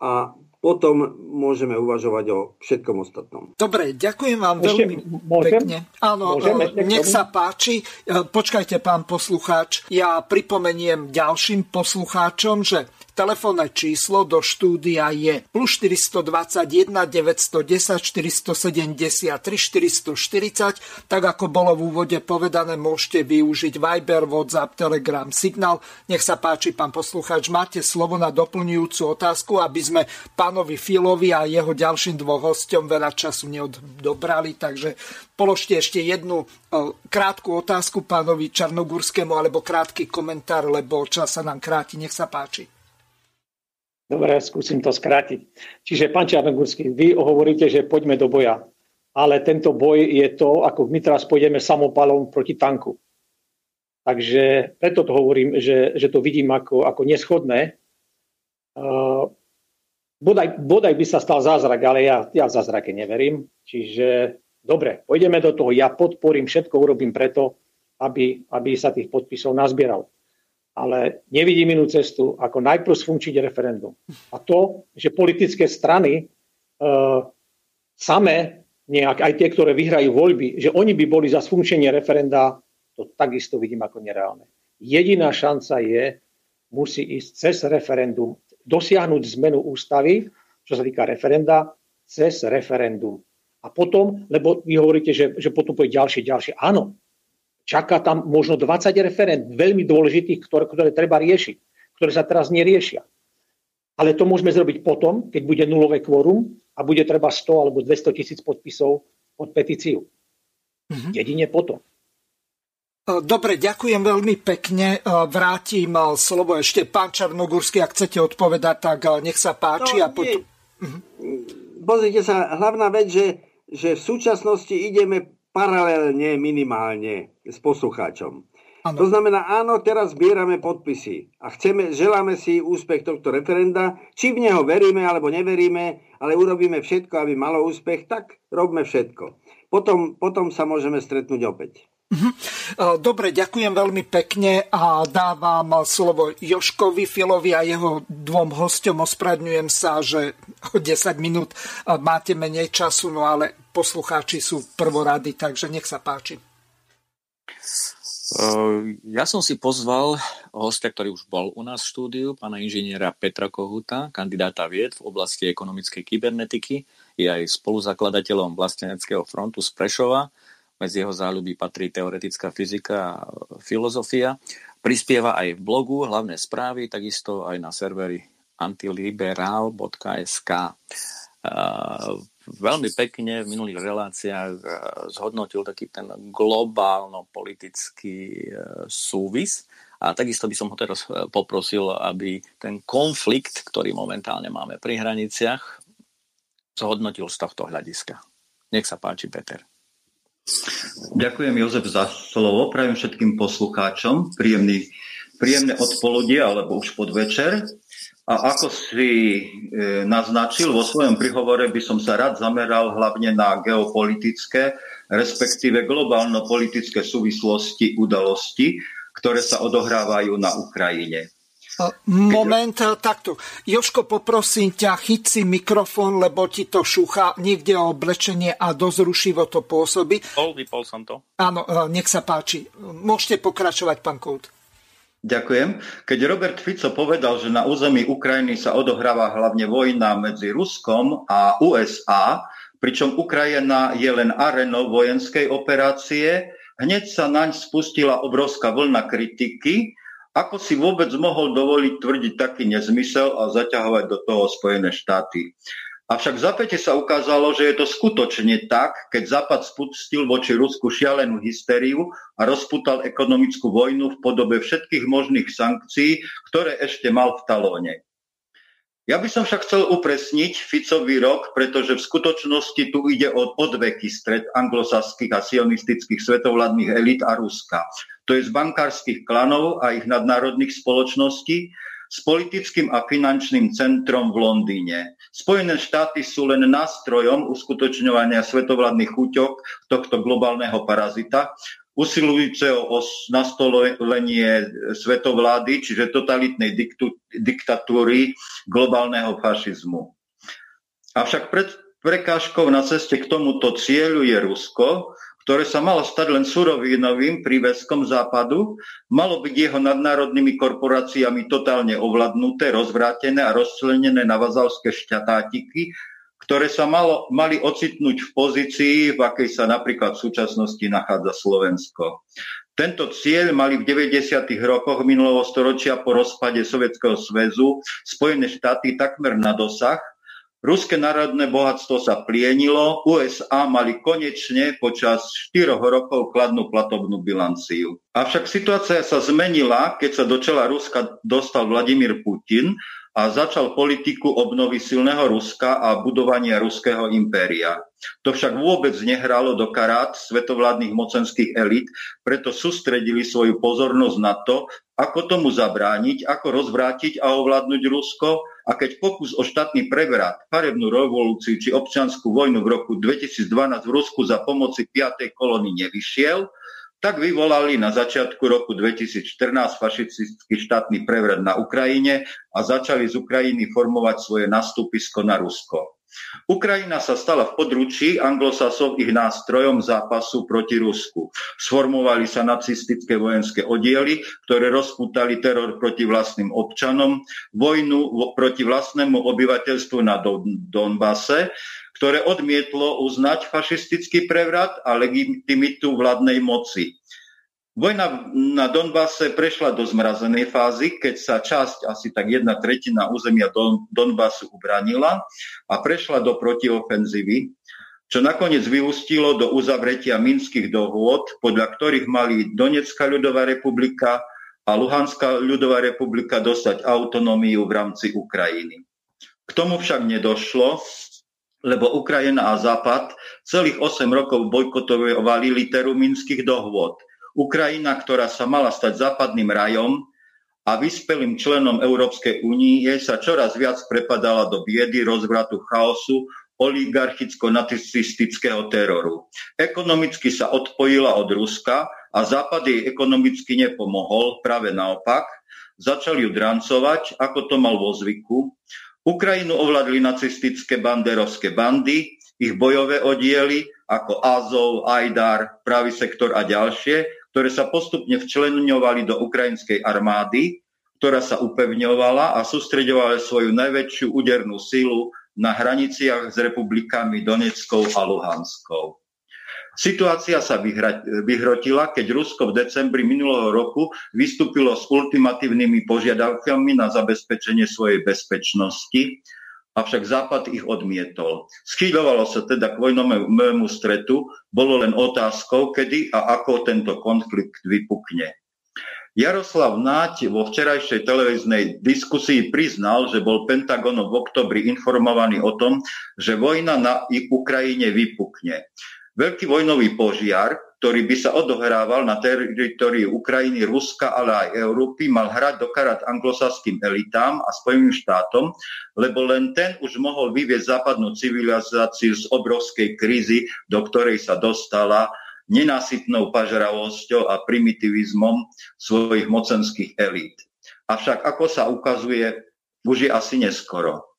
a potom môžeme uvažovať o všetkom ostatnom. Dobre, ďakujem vám Ešte, veľmi môžem? pekne. Áno, môžem, e, nech sa páči. E, počkajte, pán poslucháč. Ja pripomeniem ďalším poslucháčom, že Telefónne číslo do štúdia je plus 421 910 473 440. Tak ako bolo v úvode povedané, môžete využiť Viber, WhatsApp, Telegram, Signal. Nech sa páči, pán poslucháč, máte slovo na doplňujúcu otázku, aby sme pánovi Filovi a jeho ďalším dvoch hostom veľa času neodobrali. Takže položte ešte jednu krátku otázku pánovi Čarnogurskému alebo krátky komentár, lebo čas sa nám kráti. Nech sa páči. Dobre, skúsim to skrátiť. Čiže, pán Čarnogurský, vy hovoríte, že poďme do boja. Ale tento boj je to, ako my teraz pôjdeme samopalom proti tanku. Takže preto to hovorím, že, že to vidím ako, ako neschodné. Uh, bodaj, bodaj by sa stal zázrak, ale ja, ja v zázrake neverím. Čiže dobre, pôjdeme do toho. Ja podporím, všetko urobím preto, aby, aby sa tých podpisov nazbieral ale nevidím inú cestu, ako najprv sfunkčiť referendum. A to, že politické strany uh, samé, nejak, aj tie, ktoré vyhrajú voľby, že oni by boli za sfunkčenie referenda, to takisto vidím ako nereálne. Jediná šanca je, musí ísť cez referendum, dosiahnuť zmenu ústavy, čo sa týka referenda, cez referendum. A potom, lebo vy hovoríte, že, že potom bude ďalšie, ďalšie. Áno, Čaká tam možno 20 referent veľmi dôležitých, ktoré, ktoré treba riešiť, ktoré sa teraz neriešia. Ale to môžeme zrobiť potom, keď bude nulové kvórum a bude treba 100 alebo 200 tisíc podpisov pod petíciu. Mm-hmm. Jedine potom. Dobre, ďakujem veľmi pekne. Vrátim slovo ešte pán Čarnogurský, ak chcete odpovedať, tak nech sa páči. No, a potom... Mhm. Pozrite sa, hlavná vec, že, že v súčasnosti ideme paralelne minimálne s poslucháčom. Ano. To znamená, áno, teraz zbierame podpisy a chceme, želáme si úspech tohto referenda. Či v neho veríme alebo neveríme, ale urobíme všetko, aby malo úspech, tak robme všetko. Potom, potom sa môžeme stretnúť opäť. Mhm. Dobre, ďakujem veľmi pekne a dávam slovo Joškovi Filovi a jeho dvom hostom. Ospravedňujem sa, že o 10 minút máte menej času, no ale poslucháči sú prvorady, takže nech sa páči. Ja som si pozval hostia, ktorý už bol u nás v štúdiu, pána inžiniera Petra Kohuta, kandidáta vied v oblasti ekonomickej kybernetiky, je aj spoluzakladateľom Vlasteneckého frontu z Prešova. Medzi jeho záľuby patrí teoretická fyzika a filozofia. Prispieva aj v blogu hlavné správy, takisto aj na serveri antiliberal.sk veľmi pekne v minulých reláciách eh, zhodnotil taký ten globálno-politický eh, súvis. A takisto by som ho teraz eh, poprosil, aby ten konflikt, ktorý momentálne máme pri hraniciach, zhodnotil z tohto hľadiska. Nech sa páči, Peter. Ďakujem, Jozef, za slovo. Prajem všetkým poslucháčom príjemný, príjemné odpoludie alebo už podvečer. A ako si e, naznačil vo svojom prihovore, by som sa rád zameral hlavne na geopolitické, respektíve globálno-politické súvislosti udalosti, ktoré sa odohrávajú na Ukrajine. Moment, takto. Joško, poprosím ťa, chyť si mikrofón, lebo ti to šúcha niekde o oblečenie a dosť rušivo to pôsobí. Vypol, vypol som to. Áno, e, nech sa páči. Môžete pokračovať, pán Kout. Ďakujem. Keď Robert Fico povedal, že na území Ukrajiny sa odohráva hlavne vojna medzi Ruskom a USA, pričom Ukrajina je len arenou vojenskej operácie, hneď sa naň spustila obrovská vlna kritiky, ako si vôbec mohol dovoliť tvrdiť taký nezmysel a zaťahovať do toho Spojené štáty. Avšak zapäte sa ukázalo, že je to skutočne tak, keď Západ spustil voči Rusku šialenú hysteriu a rozputal ekonomickú vojnu v podobe všetkých možných sankcií, ktoré ešte mal v talóne. Ja by som však chcel upresniť Ficový rok, pretože v skutočnosti tu ide o odveky stred anglosaských a sionistických svetovládnych elít a Ruska. To je z bankárskych klanov a ich nadnárodných spoločností s politickým a finančným centrom v Londýne. Spojené štáty sú len nástrojom uskutočňovania svetovládnych chuťok tohto globálneho parazita, usilujúceho o nastolenie svetovlády, čiže totalitnej diktu, diktatúry globálneho fašizmu. Avšak pred prekážkou na ceste k tomuto cieľu je Rusko, ktoré sa malo stať len surovinovým príveskom západu, malo byť jeho nadnárodnými korporáciami totálne ovladnuté, rozvrátené a rozčlenené na vazalské šťatátiky, ktoré sa malo, mali ocitnúť v pozícii, v akej sa napríklad v súčasnosti nachádza Slovensko. Tento cieľ mali v 90. rokoch minulého storočia po rozpade Sovietskeho zväzu Spojené štáty takmer na dosah. Ruské národné bohatstvo sa plienilo, USA mali konečne počas 4 rokov kladnú platobnú bilanciu. Avšak situácia sa zmenila, keď sa do čela Ruska dostal Vladimír Putin a začal politiku obnovy silného Ruska a budovania ruského impéria. To však vôbec nehralo do karát svetovládnych mocenských elit, preto sústredili svoju pozornosť na to, ako tomu zabrániť, ako rozvrátiť a ovládnuť Rusko a keď pokus o štátny prevrat, farebnú revolúciu či občianskú vojnu v roku 2012 v Rusku za pomoci 5. kolóny nevyšiel, tak vyvolali na začiatku roku 2014 fašistický štátny prevrat na Ukrajine a začali z Ukrajiny formovať svoje nastúpisko na Rusko. Ukrajina sa stala v područí anglosasov ich nástrojom zápasu proti Rusku. Sformovali sa nacistické vojenské oddiely, ktoré rozputali teror proti vlastným občanom, vojnu proti vlastnému obyvateľstvu na Donbase, ktoré odmietlo uznať fašistický prevrat a legitimitu vládnej moci. Vojna na Donbase prešla do zmrazenej fázy, keď sa časť, asi tak jedna tretina územia Don, Donbasu ubranila a prešla do protiofenzívy, čo nakoniec vyústilo do uzavretia minských dohôd, podľa ktorých mali Donetská ľudová republika a Luhanská ľudová republika dostať autonómiu v rámci Ukrajiny. K tomu však nedošlo, lebo Ukrajina a Západ celých 8 rokov bojkotovali literu minských dohôd. Ukrajina, ktorá sa mala stať západným rajom a vyspelým členom Európskej únie, sa čoraz viac prepadala do biedy, rozvratu, chaosu, oligarchicko-nacistického teroru. Ekonomicky sa odpojila od Ruska a Západ jej ekonomicky nepomohol, práve naopak. Začali ju drancovať, ako to mal vo zvyku. Ukrajinu ovládli nacistické banderovské bandy, ich bojové oddiely ako Azov, Ajdar, Pravý sektor a ďalšie, ktoré sa postupne včlenňovali do ukrajinskej armády, ktorá sa upevňovala a sústreďovala svoju najväčšiu údernú silu na hraniciach s republikami Doneckou a Luhanskou. Situácia sa vyhrotila, keď Rusko v decembri minulého roku vystúpilo s ultimatívnymi požiadavkami na zabezpečenie svojej bezpečnosti, avšak Západ ich odmietol. Schýľovalo sa teda k vojnovému stretu, bolo len otázkou, kedy a ako tento konflikt vypukne. Jaroslav Náť vo včerajšej televíznej diskusii priznal, že bol Pentagonom v oktobri informovaný o tom, že vojna na Ukrajine vypukne. Veľký vojnový požiar, ktorý by sa odohrával na teritórii Ukrajiny, Ruska, ale aj Európy, mal hrať do karát anglosaským elitám a Spojeným štátom, lebo len ten už mohol vyvieť západnú civilizáciu z obrovskej krízy, do ktorej sa dostala nenásytnou pažravosťou a primitivizmom svojich mocenských elít. Avšak ako sa ukazuje, už je asi neskoro.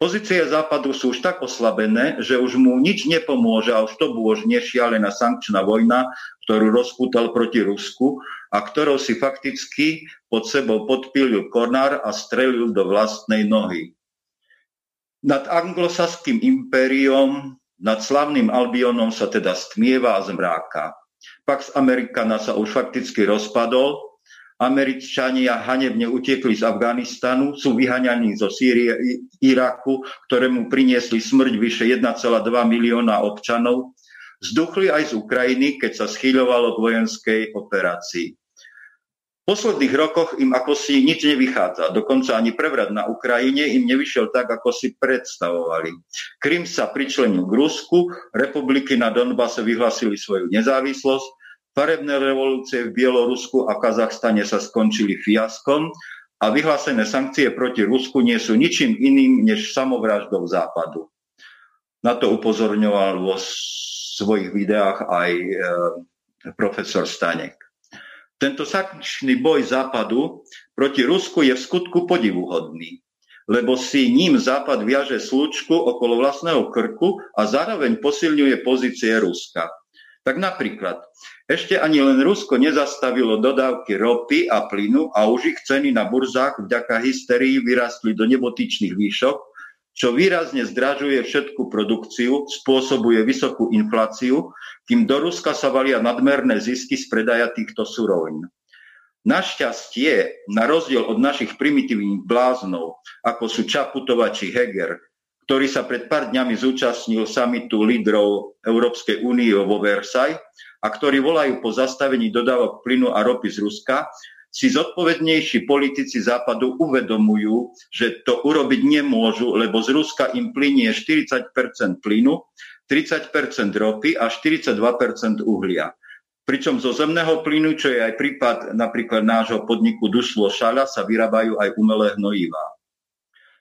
Pozície Západu sú už tak oslabené, že už mu nič nepomôže a už to bôž nešialená sankčná vojna, ktorú rozputal proti Rusku a ktorou si fakticky pod sebou podpílil konár a strelil do vlastnej nohy. Nad anglosaským impériom, nad slavným Albionom sa teda stmieva a zmráka. Pax Americana sa už fakticky rozpadol Američania hanebne utiekli z Afganistanu, sú vyhaňaní zo Sýrie, Iraku, ktorému priniesli smrť vyše 1,2 milióna občanov. Zduchli aj z Ukrajiny, keď sa schýľovalo k vojenskej operácii. posledných rokoch im ako si nič nevychádza. Dokonca ani prevrat na Ukrajine im nevyšiel tak, ako si predstavovali. Krym sa pričlenil k Rusku, republiky na Donbase vyhlasili svoju nezávislosť, farebné revolúcie v Bielorusku a Kazachstane sa skončili fiaskom a vyhlásené sankcie proti Rusku nie sú ničím iným než samovraždou Západu. Na to upozorňoval vo svojich videách aj e, profesor Stanek. Tento sankčný boj Západu proti Rusku je v skutku podivuhodný, lebo si ním Západ viaže slučku okolo vlastného krku a zároveň posilňuje pozície Ruska. Tak napríklad, ešte ani len Rusko nezastavilo dodávky ropy a plynu a už ich ceny na burzách vďaka hysterii vyrastli do nebotičných výšok, čo výrazne zdražuje všetku produkciu, spôsobuje vysokú infláciu, kým do Ruska sa valia nadmerné zisky z predaja týchto surovín. Našťastie, na rozdiel od našich primitívnych bláznov, ako sú Čaputova či Heger, ktorý sa pred pár dňami zúčastnil samitu lídrov Európskej únie vo Versailles a ktorí volajú po zastavení dodávok plynu a ropy z Ruska, si zodpovednejší politici západu uvedomujú, že to urobiť nemôžu, lebo z Ruska im plinie 40% plynu, 30% ropy a 42% uhlia. Pričom zo zemného plynu, čo je aj prípad napríklad nášho podniku Duslo Šala, sa vyrábajú aj umelé hnojivá.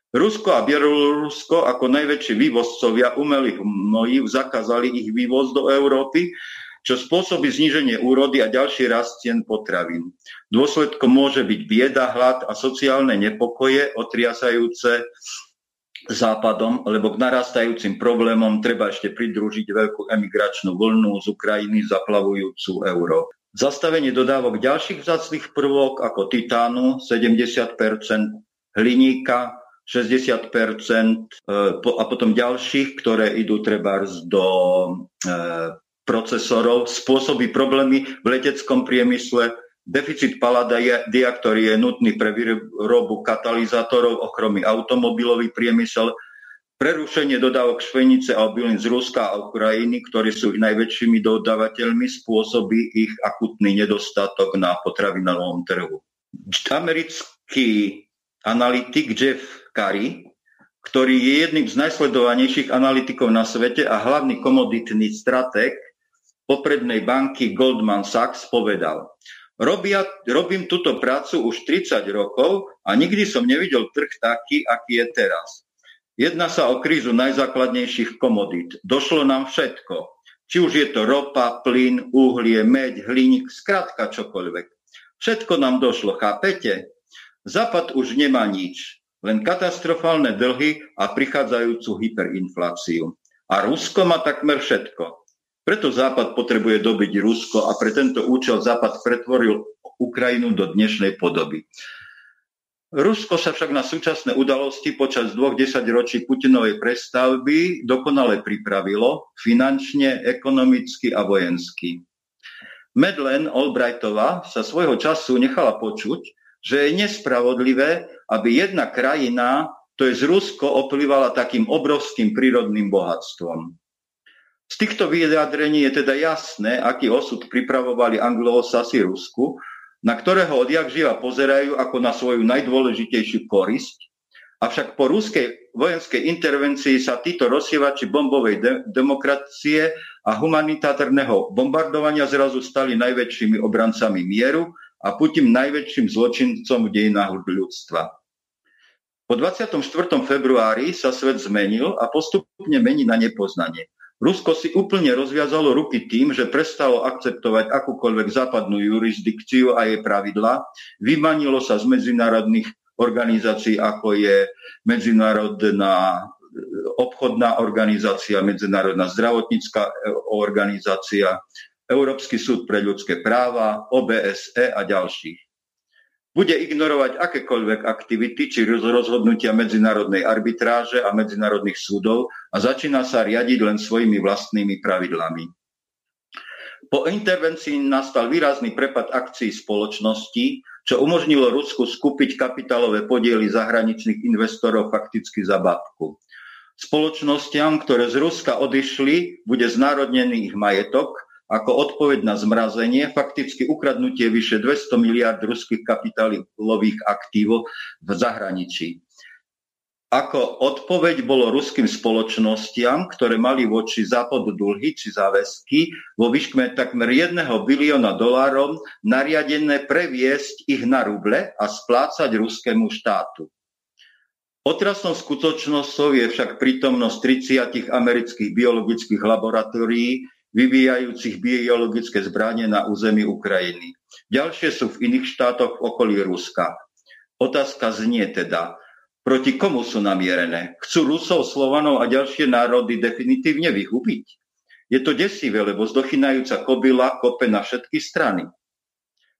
Rusko a Bielorusko ako najväčší vývozcovia umelých hnojív zakázali ich vývoz do Európy, čo spôsobí zníženie úrody a ďalší rast cien potravín. Dôsledkom môže byť bieda, hlad a sociálne nepokoje otriasajúce západom, lebo k narastajúcim problémom treba ešte pridružiť veľkú emigračnú vlnu z Ukrajiny zaplavujúcu Európu. Zastavenie dodávok ďalších vzácných prvok ako titánu 70% hliníka 60 e, a potom ďalších, ktoré idú treba do e, procesorov, spôsobí problémy v leteckom priemysle, deficit paladia, ktorý je nutný pre výrobu katalizátorov, ochromy automobilový priemysel, prerušenie dodávok švenice a obilín z Ruska a Ukrajiny, ktorí sú najväčšími dodávateľmi, spôsobí ich akutný nedostatok na potravinovom trhu. Americký analytik Jeff Curry, ktorý je jedným z najsledovanejších analytikov na svete a hlavný komoditný stratég, poprednej banky Goldman Sachs povedal, Robia, robím túto prácu už 30 rokov a nikdy som nevidel trh taký, aký je teraz. Jedná sa o krízu najzákladnejších komodít. Došlo nám všetko. Či už je to ropa, plyn, uhlie, meď, hliník, skrátka čokoľvek. Všetko nám došlo, chápete? Západ už nemá nič, len katastrofálne dlhy a prichádzajúcu hyperinfláciu. A Rusko má takmer všetko. Preto Západ potrebuje dobiť Rusko a pre tento účel Západ pretvoril Ukrajinu do dnešnej podoby. Rusko sa však na súčasné udalosti počas dvoch desaťročí Putinovej prestavby dokonale pripravilo finančne, ekonomicky a vojensky. Medlen Albrightová sa svojho času nechala počuť, že je nespravodlivé, aby jedna krajina, to je z Rusko, oplývala takým obrovským prírodným bohatstvom. Z týchto vyjadrení je teda jasné, aký osud pripravovali anglosasi Rusku, na ktorého odjak živa pozerajú ako na svoju najdôležitejšiu korisť. Avšak po ruskej vojenskej intervencii sa títo rozsievači bombovej de- demokracie a humanitárneho bombardovania zrazu stali najväčšími obrancami mieru a Putin najväčším zločincom v dejinách ľudstva. Po 24. februári sa svet zmenil a postupne mení na nepoznanie. Rusko si úplne rozviazalo ruky tým, že prestalo akceptovať akúkoľvek západnú jurisdikciu a jej pravidla, vymanilo sa z medzinárodných organizácií, ako je Medzinárodná obchodná organizácia, Medzinárodná zdravotnícká organizácia, Európsky súd pre ľudské práva, OBSE a ďalších bude ignorovať akékoľvek aktivity či rozhodnutia medzinárodnej arbitráže a medzinárodných súdov a začína sa riadiť len svojimi vlastnými pravidlami. Po intervencii nastal výrazný prepad akcií spoločnosti, čo umožnilo Rusku skúpiť kapitálové podiely zahraničných investorov fakticky za babku. Spoločnostiam, ktoré z Ruska odišli, bude znárodnený ich majetok, ako odpoveď na zmrazenie, fakticky ukradnutie vyše 200 miliard ruských kapitálových aktívov v zahraničí. Ako odpoveď bolo ruským spoločnostiam, ktoré mali voči západu dlhy či záväzky vo výškme takmer 1 bilióna dolárov nariadené previesť ich na ruble a splácať ruskému štátu. Otrasnou skutočnosťou je však prítomnosť 30 amerických biologických laboratórií, vyvíjajúcich biologické zbranie na území Ukrajiny. Ďalšie sú v iných štátoch v okolí Ruska. Otázka znie teda, Proti komu sú namierené? Chcú Rusov, Slovanov a ďalšie národy definitívne vyhubiť? Je to desivé, lebo zdochynajúca kobila kope na všetky strany.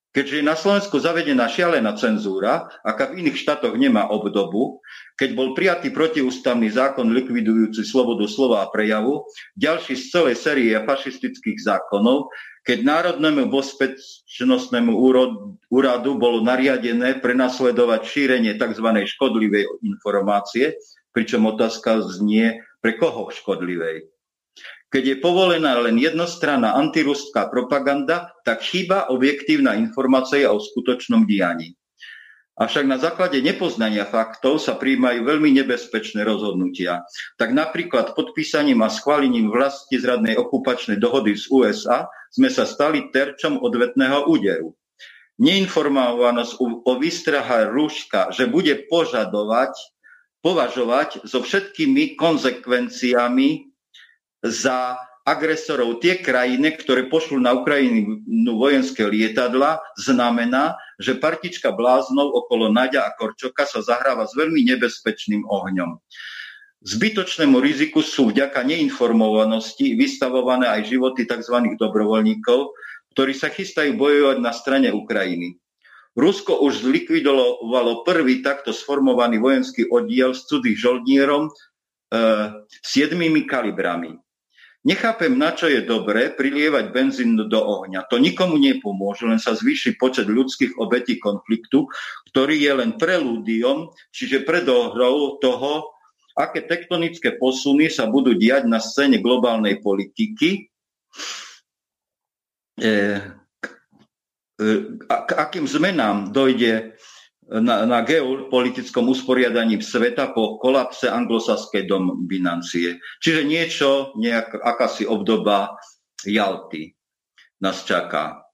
Keďže je na Slovensku zavedená šialená cenzúra, aká v iných štátoch nemá obdobu, keď bol prijatý protiústavný zákon likvidujúci slobodu slova a prejavu, ďalší z celej série fašistických zákonov, keď Národnému bezpečnostnému úradu bolo nariadené prenasledovať šírenie tzv. škodlivej informácie, pričom otázka znie, pre koho škodlivej. Keď je povolená len jednostranná antiruská propaganda, tak chýba objektívna informácia o skutočnom dianí. Avšak na základe nepoznania faktov sa príjmajú veľmi nebezpečné rozhodnutia. Tak napríklad podpísaním a schválením vlasti zradnej okupačnej dohody z USA sme sa stali terčom odvetného úderu. Neinformovanosť o výstraha Ruška, že bude požadovať, považovať so všetkými konsekvenciami za agresorov tie krajiny, ktoré pošlú na Ukrajinu vojenské lietadla, znamená, že partička bláznov okolo Naďa a Korčoka sa zahráva s veľmi nebezpečným ohňom. Zbytočnému riziku sú vďaka neinformovanosti vystavované aj životy tzv. dobrovoľníkov, ktorí sa chystajú bojovať na strane Ukrajiny. Rusko už zlikvidovalo prvý takto sformovaný vojenský oddiel s cudzích žoldnierom e, siedmými kalibrami. Nechápem, na čo je dobré prilievať benzín do ohňa. To nikomu nepomôže, len sa zvýši počet ľudských obetí konfliktu, ktorý je len prelúdiom, čiže predohrou toho, aké tektonické posuny sa budú diať na scéne globálnej politiky, e, e, k akým zmenám dojde na, na geopolitickom usporiadaní sveta po kolapse anglosaskej dominancie. Čiže niečo, nejak, akási obdoba Jalty nás čaká.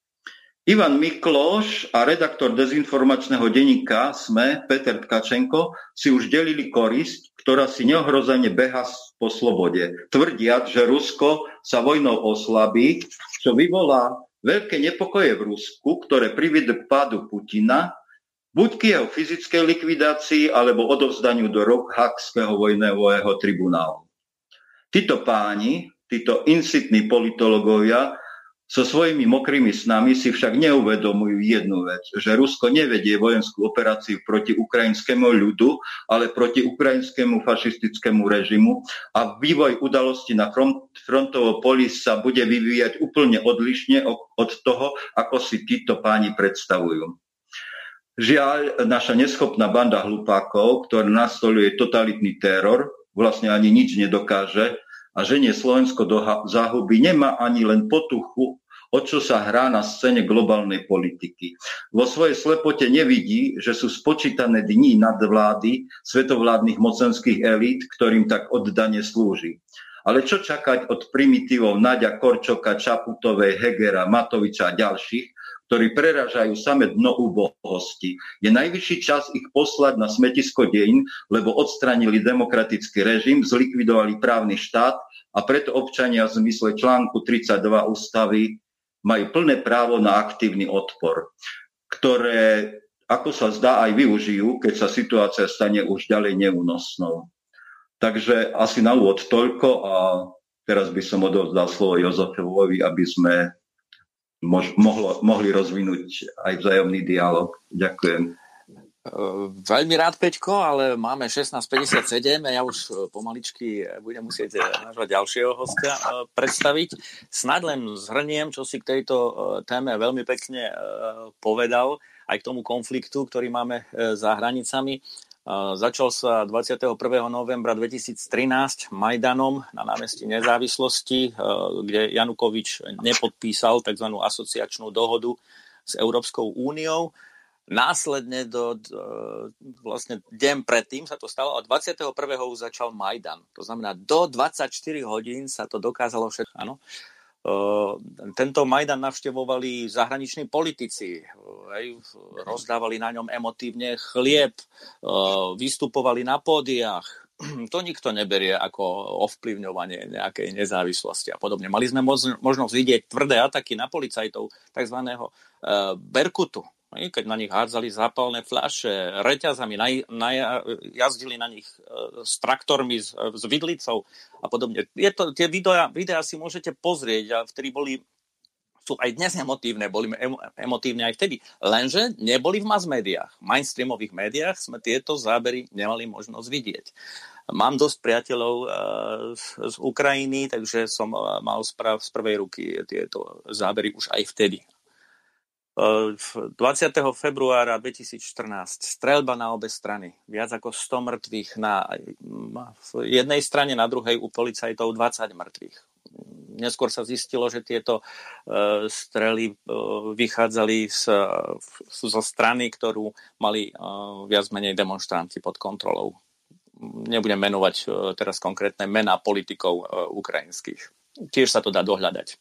Ivan Mikloš a redaktor dezinformačného denníka SME Peter Tkačenko si už delili korisť, ktorá si neohrozene beha po slobode. Tvrdiac, že Rusko sa vojnou oslabí, čo vyvolá veľké nepokoje v Rusku, ktoré privedú k pádu Putina buď k jeho fyzickej likvidácii alebo odovzdaniu do rok vojnového tribunálu. Títo páni, títo insitní politológovia so svojimi mokrými snami si však neuvedomujú jednu vec, že Rusko nevedie vojenskú operáciu proti ukrajinskému ľudu, ale proti ukrajinskému fašistickému režimu a vývoj udalosti na front, frontovo poli sa bude vyvíjať úplne odlišne od toho, ako si títo páni predstavujú. Žiaľ, naša neschopná banda hlupákov, ktorá nastoluje totalitný teror, vlastne ani nič nedokáže a ženie Slovensko do záhuby, nemá ani len potuchu, o čo sa hrá na scéne globálnej politiky. Vo svojej slepote nevidí, že sú spočítané dní nadvlády svetovládnych mocenských elít, ktorým tak oddane slúži. Ale čo čakať od primitívov Nadia Korčoka, Čaputovej, Hegera, Matoviča a ďalších, ktorí preražajú same dno úbohosti. Je najvyšší čas ich poslať na smetisko dejín, lebo odstranili demokratický režim, zlikvidovali právny štát a preto občania v zmysle článku 32 ústavy majú plné právo na aktívny odpor, ktoré, ako sa zdá, aj využijú, keď sa situácia stane už ďalej neúnosnou. Takže asi na úvod toľko a teraz by som odovzdal slovo Jozefovi, aby sme mohlo, mohli rozvinúť aj vzájomný dialog. Ďakujem. Veľmi rád, Peťko, ale máme 16.57 a ja už e, pomaličky budem musieť nášho ďalšieho hostia predstaviť. Snad len zhrniem, čo si k tejto téme veľmi pekne povedal, aj k tomu konfliktu, ktorý máme za hranicami. Začal sa 21. novembra 2013 Majdanom na námestí nezávislosti, kde Janukovič nepodpísal tzv. asociačnú dohodu s Európskou úniou. Následne do, vlastne deň predtým sa to stalo a 21. začal Majdan. To znamená, do 24 hodín sa to dokázalo všetko. Áno. Tento Majdan navštevovali zahraniční politici, hej, rozdávali na ňom emotívne chlieb, vystupovali na pódiách. To nikto neberie ako ovplyvňovanie nejakej nezávislosti a podobne. Mali sme možnosť vidieť tvrdé ataky na policajtov tzv. Berkutu, keď na nich hádzali zápalné fľaše, reťazami, naj, naj, jazdili na nich e, s traktormi, s, s vidlicou a podobne. Je to, tie videá, videá si môžete pozrieť a vtedy boli sú aj dnes emotívne, boli emotívne aj vtedy, lenže neboli v mass médiách. V mainstreamových médiách sme tieto zábery nemali možnosť vidieť. Mám dosť priateľov e, z Ukrajiny, takže som e, mal z prvej ruky tieto zábery už aj vtedy. 20. februára 2014 strelba na obe strany. Viac ako 100 mŕtvych na jednej strane, na druhej u policajtov 20 mŕtvych. Neskôr sa zistilo, že tieto uh, strely uh, vychádzali z, zo strany, ktorú mali viac menej demonstranti pod kontrolou. Nebudem menovať teraz konkrétne mená politikov ukrajinských. Tiež sa to dá dohľadať.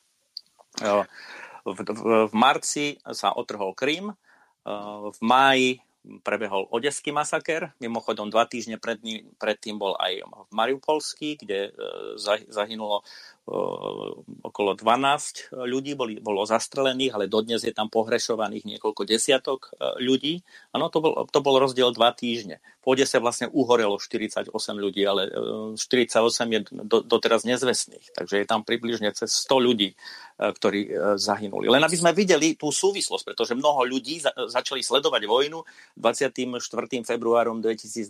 V, v, v marci sa otrhol Krím, eh, v máji prebehol Odeský masaker, mimochodom dva týždne pred, predtým bol aj Mariupolský, kde eh, zahynulo okolo 12 ľudí boli, bolo zastrelených, ale dodnes je tam pohrešovaných niekoľko desiatok e, ľudí. Áno, to bol, to bol rozdiel dva týždne. V Odese vlastne uhorelo 48 ľudí, ale 48 e, je do, doteraz nezvestných. Takže je tam približne cez 100 ľudí, e, ktorí zahynuli. Len aby sme videli tú súvislosť, pretože mnoho ľudí za, začali sledovať vojnu 24. februárom 2022.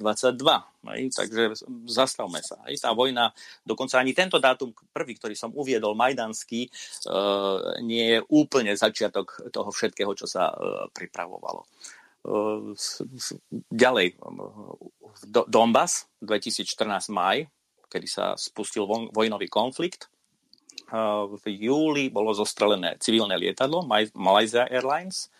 Aj, takže zastavme sa. Tá vojna, dokonca ani tento dátum prvý, ktorý som uviedol, Majdanský, e, nie je úplne začiatok toho všetkého, čo sa e, pripravovalo. E, ďalej, Donbass, 2014 maj, kedy sa spustil vojnový konflikt. V júli bolo zostrelené civilné lietadlo Malaysia Airlines.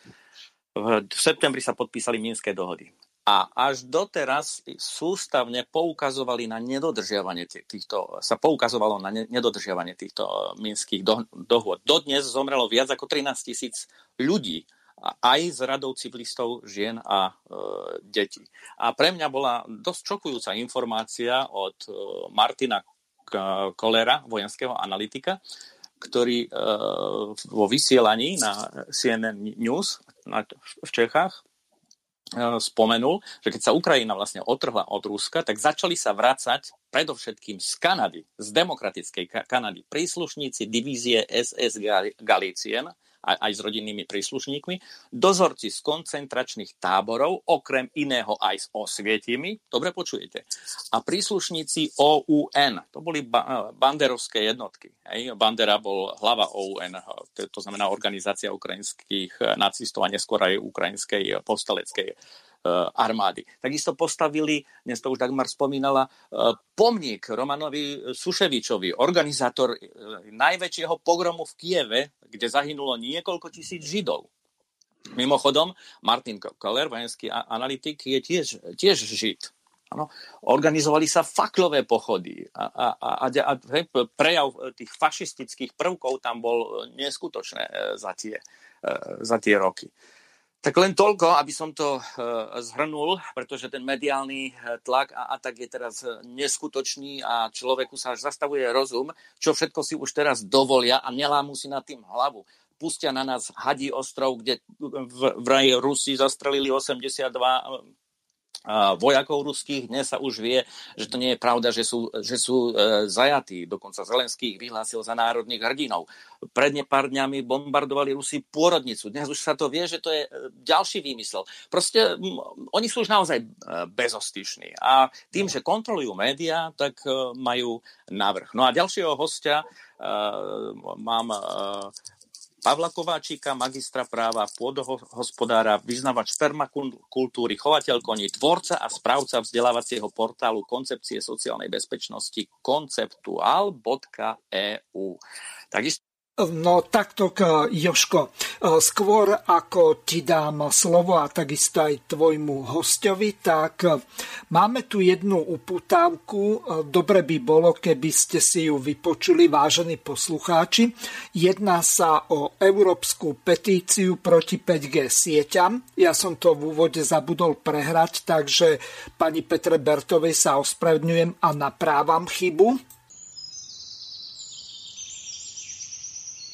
V septembri sa podpísali Minské dohody a až doteraz sústavne poukazovali na nedodržiavanie týchto, sa poukazovalo na nedodržiavanie týchto eh, minských do, dohôd. Dodnes zomrelo viac ako 13 tisíc ľudí, aj z radou civilistov, žien a e, detí. A pre mňa bola dosť čokujúca informácia od e, Martina Kolera, vojenského analytika, ktorý e, vo vysielaní na CNN News na, v Čechách E, spomenul, že keď sa Ukrajina vlastne otrhla od Ruska, tak začali sa vrácať predovšetkým z Kanady, z demokratickej Kanady, príslušníci divízie SS Galicien, aj s rodinnými príslušníkmi, dozorci z koncentračných táborov, okrem iného aj s osvietimi, dobre počujete, a príslušníci OUN, to boli ba- banderovské jednotky. Hej. Bandera bol hlava OUN, to znamená Organizácia ukrajinských nacistov a neskôr aj ukrajinskej povstaleckej Eh, armády. Takisto postavili, dnes to už Dagmar spomínala, eh, pomník Romanovi Suševičovi, organizátor eh, najväčšieho pogromu v Kieve, kde zahynulo niekoľko tisíc Židov. Mimochodom, Martin Keller, vojenský analytik, je tiež, tiež Žid. Ano. Organizovali sa faklové pochody a, a, a, a prejav tých fašistických prvkov tam bol neskutočné za tie, za tie roky. Tak len toľko, aby som to uh, zhrnul, pretože ten mediálny uh, tlak a, a tak je teraz uh, neskutočný a človeku sa až zastavuje rozum, čo všetko si už teraz dovolia a nelámu si nad tým hlavu. Pustia na nás Hadí ostrov, kde v, vraj Rusi zastrelili 82 vojakov ruských. Dnes sa už vie, že to nie je pravda, že sú, že sú e, zajatí. Dokonca Zelenský ich vyhlásil za národných hrdinov. Pred pár dňami bombardovali Rusi pôrodnicu. Dnes už sa to vie, že to je e, ďalší výmysel. Proste oni sú už naozaj e, bezostyšní. A tým, že kontrolujú médiá, tak majú návrh. No a ďalšieho hostia e, mám e, Pavla Kováčika, magistra práva, pôdohospodára, vyznavač permakultúry, chovateľ koní, tvorca a správca vzdelávacieho portálu koncepcie sociálnej bezpečnosti konceptuál.eu. Takisto No takto, Joško, skôr ako ti dám slovo a takisto aj tvojmu hostovi, tak máme tu jednu uputávku. Dobre by bolo, keby ste si ju vypočuli, vážení poslucháči. Jedná sa o európsku petíciu proti 5G sieťam. Ja som to v úvode zabudol prehrať, takže pani Petre Bertovej sa ospravedňujem a naprávam chybu.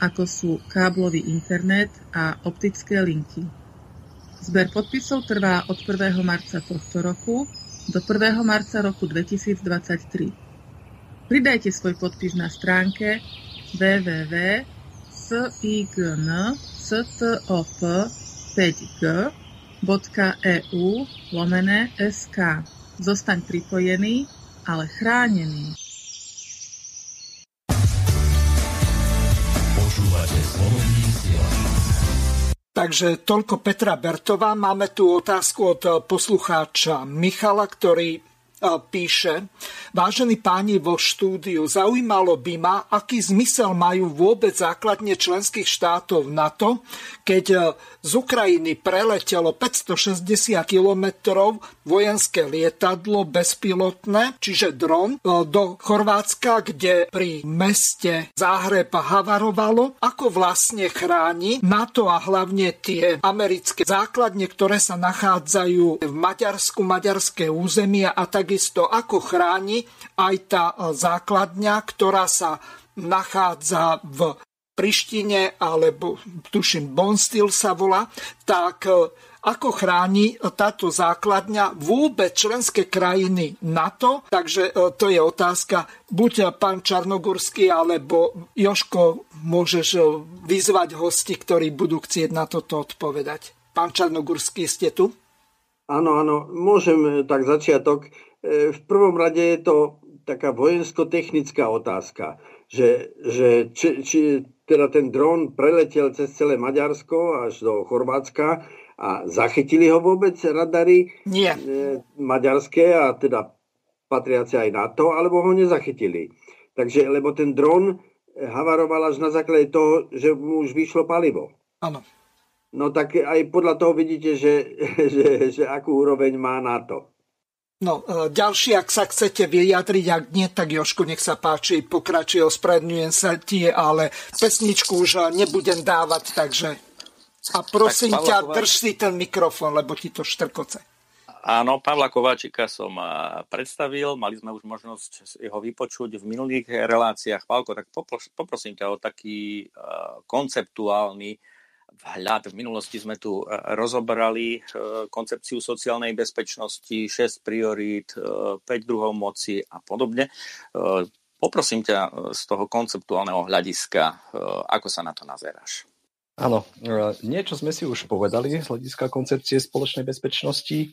ako sú káblový internet a optické linky. Zber podpisov trvá od 1. marca tohto roku do 1. marca roku 2023. Pridajte svoj podpis na stránke www.sign.stop5g.eu lomené sk. Zostaň pripojený, ale chránený. Takže toľko Petra Bertová. Máme tu otázku od poslucháča Michala, ktorý píše, vážení páni vo štúdiu, zaujímalo by ma, aký zmysel majú vôbec základne členských štátov NATO, keď e, z Ukrajiny preletelo 560 kilometrov vojenské lietadlo bezpilotné, čiže dron, e, do Chorvátska, kde pri meste Záhreb havarovalo, ako vlastne chráni NATO a hlavne tie americké základne, ktoré sa nachádzajú v Maďarsku, maďarské územia a tak takisto ako chráni aj tá e, základňa, ktorá sa nachádza v Prištine, alebo tuším Bonstil sa volá, tak e, ako chráni táto základňa vôbec členské krajiny NATO. Takže e, to je otázka. Buď pán Čarnogurský, alebo Joško, môžeš vyzvať hosti, ktorí budú chcieť na toto odpovedať. Pán Čarnogurský, ste tu? Áno, áno, môžem tak začiatok. E, v prvom rade je to taká vojensko-technická otázka, že, že či, či teda ten dron preletel cez celé Maďarsko až do Chorvátska a zachytili ho vôbec radary Nie. E, maďarské a teda patriace aj na to, alebo ho nezachytili. Takže, lebo ten dron havaroval až na základe toho, že mu už vyšlo palivo. Áno. No tak aj podľa toho vidíte, že, že, že akú úroveň má NATO. No, e, ďalší, ak sa chcete vyjadriť, ak nie, tak Joško, nech sa páči, pokračuje, ospravedňujem sa tie, ale pesničku už e, nebudem dávať, takže... A prosím tak, ťa, Kováč... drž si ten mikrofón, lebo ti to štrkoce. Áno, Pavla Kováčika som e, predstavil, mali sme už možnosť jeho vypočuť v minulých reláciách. Pálko, tak poprosím ťa o taký konceptuálny vhľad. V minulosti sme tu e, rozobrali e, koncepciu sociálnej bezpečnosti, 6 priorít, 5 e, druhov moci a podobne. Poprosím ťa z toho konceptuálneho hľadiska, ako sa na to nazeráš? Áno, niečo sme si už povedali z hľadiska koncepcie spoločnej bezpečnosti.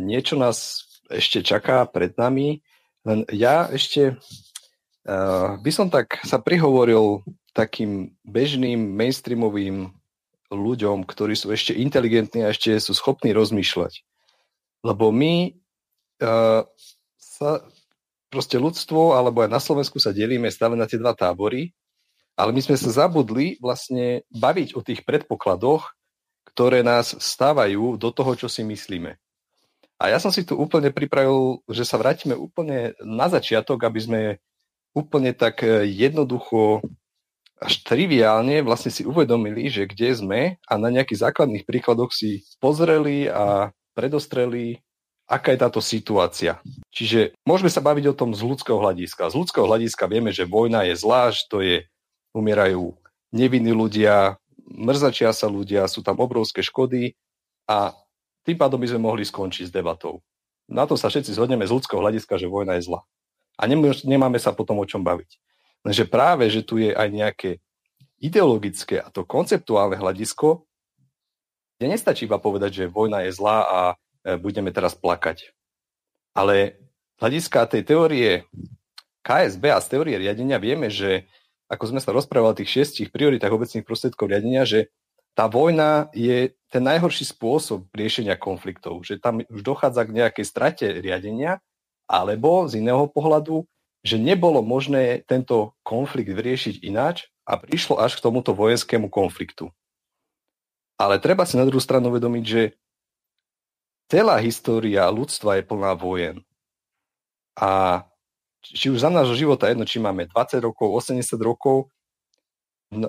Niečo nás ešte čaká pred nami. Len ja ešte by som tak sa prihovoril takým bežným mainstreamovým ľuďom, ktorí sú ešte inteligentní a ešte sú schopní rozmýšľať. Lebo my uh, sa, proste ľudstvo, alebo aj na Slovensku sa delíme stále na tie dva tábory, ale my sme sa zabudli vlastne baviť o tých predpokladoch, ktoré nás stávajú do toho, čo si myslíme. A ja som si tu úplne pripravil, že sa vrátime úplne na začiatok, aby sme úplne tak jednoducho až triviálne vlastne si uvedomili, že kde sme a na nejakých základných príkladoch si pozreli a predostreli, aká je táto situácia. Čiže môžeme sa baviť o tom z ľudského hľadiska. Z ľudského hľadiska vieme, že vojna je zlá, že to je, umierajú nevinní ľudia, mrzačia sa ľudia, sú tam obrovské škody a tým pádom by sme mohli skončiť s debatou. Na to sa všetci zhodneme z ľudského hľadiska, že vojna je zlá. A nemáme sa potom o čom baviť. Lenže práve, že tu je aj nejaké ideologické a to konceptuálne hľadisko, kde nestačí iba povedať, že vojna je zlá a e, budeme teraz plakať. Ale hľadiska tej teórie KSB a z teórie riadenia vieme, že ako sme sa rozprávali o tých šiestich prioritách obecných prostriedkov riadenia, že tá vojna je ten najhorší spôsob riešenia konfliktov, že tam už dochádza k nejakej strate riadenia, alebo z iného pohľadu, že nebolo možné tento konflikt vyriešiť ináč a prišlo až k tomuto vojenskému konfliktu. Ale treba si na druhú stranu uvedomiť, že celá história ľudstva je plná vojen. A či už za nášho života, jedno, či máme 20 rokov, 80 rokov,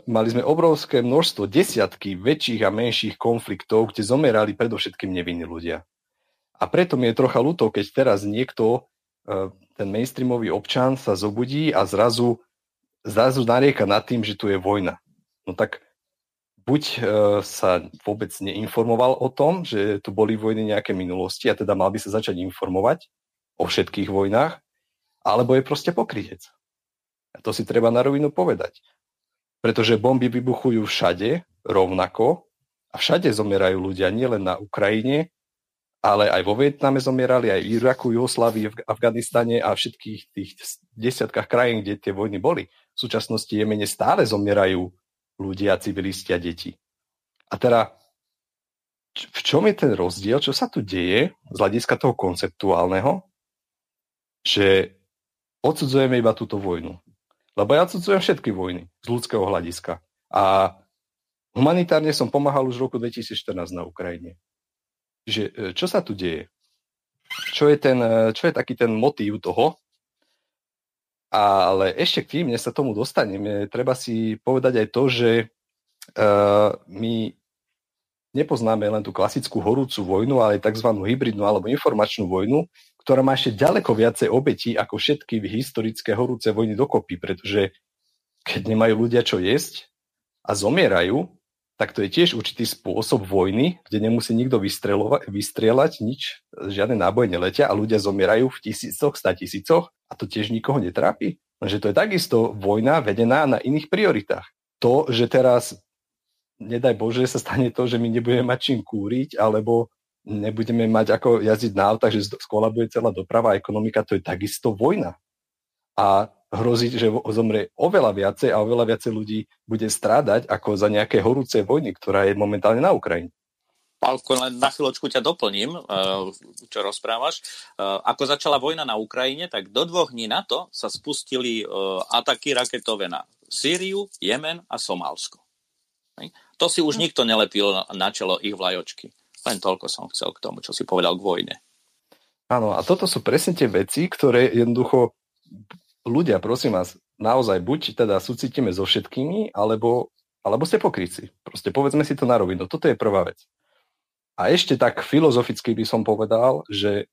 mali sme obrovské množstvo, desiatky väčších a menších konfliktov, kde zomerali predovšetkým nevinní ľudia. A preto mi je trocha ľúto, keď teraz niekto, e, ten mainstreamový občan, sa zobudí a zrazu, zrazu narieka nad tým, že tu je vojna. No tak buď e, sa vôbec neinformoval o tom, že tu boli vojny nejaké minulosti a teda mal by sa začať informovať o všetkých vojnách, alebo je proste pokrytec. A to si treba na rovinu povedať. Pretože bomby vybuchujú všade rovnako a všade zomierajú ľudia, nielen na Ukrajine, ale aj vo Vietname zomierali, aj v Iraku, Jugoslávii, v Afganistane a všetkých tých desiatkách krajín, kde tie vojny boli. V súčasnosti Jemene stále zomierajú ľudia, civilisti a deti. A teda, v čom je ten rozdiel, čo sa tu deje z hľadiska toho konceptuálneho, že odsudzujeme iba túto vojnu. Lebo ja odsudzujem všetky vojny z ľudského hľadiska. A humanitárne som pomáhal už v roku 2014 na Ukrajine že e, čo sa tu deje? Čo je, ten, e, čo je taký ten motív toho? Ale ešte k tým, než sa tomu dostaneme, treba si povedať aj to, že uh, my nepoznáme len tú klasickú horúcu vojnu, ale aj tzv. hybridnú alebo informačnú vojnu, ktorá má ešte ďaleko viacej obetí ako všetky historické horúce vojny dokopy, pretože keď nemajú ľudia čo jesť a zomierajú, tak to je tiež určitý spôsob vojny, kde nemusí nikto vystrieľať nič, žiadne náboje neletia a ľudia zomierajú v tisícoch, sta tisícoch a to tiež nikoho netrápi. Lenže to je takisto vojna vedená na iných prioritách. To, že teraz, nedaj Bože, sa stane to, že my nebudeme mať čím kúriť, alebo nebudeme mať ako jazdiť na autách, že skolabuje celá doprava a ekonomika, to je takisto vojna. A hrozí, že zomrie oveľa viacej a oveľa viacej ľudí bude strádať ako za nejaké horúce vojny, ktorá je momentálne na Ukrajine. Pálko, len na chvíľočku ťa doplním, eh, čo rozprávaš. Eh, ako začala vojna na Ukrajine, tak do dvoch dní na to sa spustili eh, ataky raketové na Sýriu, Jemen a Somálsko. To si už nikto nelepil na čelo ich vlajočky. Len toľko som chcel k tomu, čo si povedal k vojne. Áno, a toto sú presne tie veci, ktoré jednoducho ľudia, prosím vás, naozaj buď teda súcitíme so všetkými, alebo, alebo ste pokryci. Proste povedzme si to na rovinu. Toto je prvá vec. A ešte tak filozoficky by som povedal, že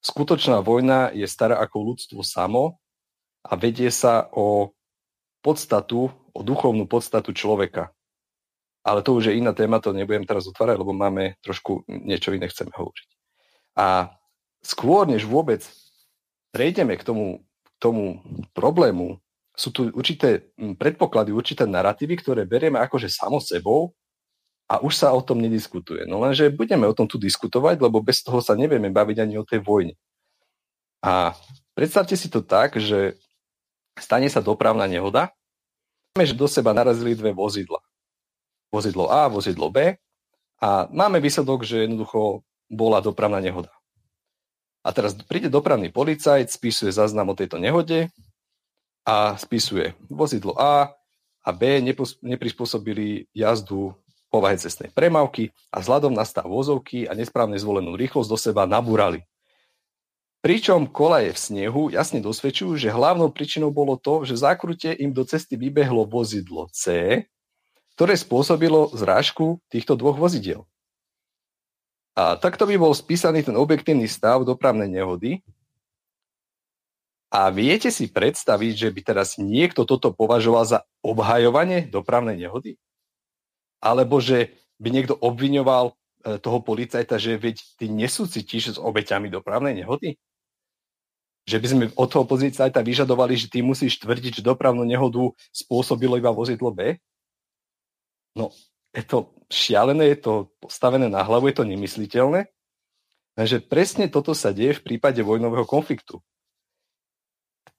skutočná vojna je stará ako ľudstvo samo a vedie sa o podstatu, o duchovnú podstatu človeka. Ale to už je iná téma, to nebudem teraz otvárať, lebo máme trošku niečo iné chceme hovoriť. A skôr, než vôbec prejdeme k tomu tomu problému sú tu určité hm, predpoklady, určité narratívy, ktoré berieme akože samo sebou a už sa o tom nediskutuje. No lenže budeme o tom tu diskutovať, lebo bez toho sa nevieme baviť ani o tej vojne. A predstavte si to tak, že stane sa dopravná nehoda, máme, že do seba narazili dve vozidla. Vozidlo A, vozidlo B a máme výsledok, že jednoducho bola dopravná nehoda. A teraz príde dopravný policajt, spisuje záznam o tejto nehode a spisuje vozidlo A a B neprispôsobili jazdu povahe cestnej premávky a vzhľadom na stav vozovky a nesprávne zvolenú rýchlosť do seba nabúrali. Pričom kolaje v snehu jasne dosvedčujú, že hlavnou príčinou bolo to, že zákrute im do cesty vybehlo vozidlo C, ktoré spôsobilo zrážku týchto dvoch vozidiel. A takto by bol spísaný ten objektívny stav dopravnej nehody. A viete si predstaviť, že by teraz niekto toto považoval za obhajovanie dopravnej nehody? alebo že by niekto obviňoval e, toho policajta, že veď ty nesúcitíš s obeťami dopravnej nehody? Že by sme od toho policajta vyžadovali, že ty musíš tvrdiť, že dopravnú nehodu spôsobilo iba vozidlo B? No, je to šialené, je to postavené na hlavu, je to nemysliteľné. Takže presne toto sa deje v prípade vojnového konfliktu.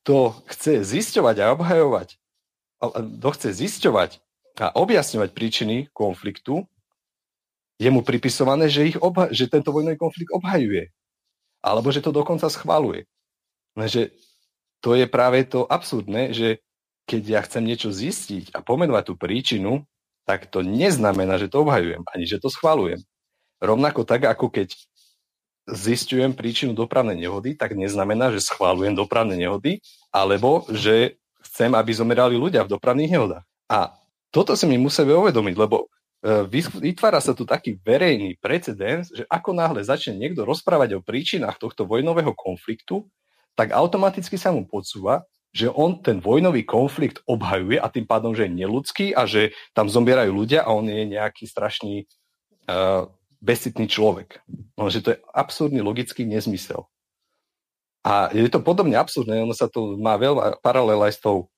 Kto chce zisťovať a obhajovať, kto chce zisťovať a objasňovať príčiny konfliktu, je mu pripisované, že, ich obha- že tento vojnový konflikt obhajuje. Alebo že to dokonca schvaluje. Lenže to je práve to absurdné, že keď ja chcem niečo zistiť a pomenovať tú príčinu, tak to neznamená, že to obhajujem, ani že to schvalujem. Rovnako tak, ako keď zistujem príčinu dopravnej nehody, tak neznamená, že schválujem dopravné nehody, alebo že chcem, aby zomerali ľudia v dopravných nehodách. A toto si my musíme uvedomiť, lebo e, vytvára sa tu taký verejný precedens, že ako náhle začne niekto rozprávať o príčinách tohto vojnového konfliktu, tak automaticky sa mu podsúva, že on ten vojnový konflikt obhajuje a tým pádom, že je neludský a že tam zomierajú ľudia a on je nejaký strašný uh, bezcitný človek. No, že to je absurdný logický nezmysel. A je to podobne absurdné, ono sa to má veľa paralel aj s tou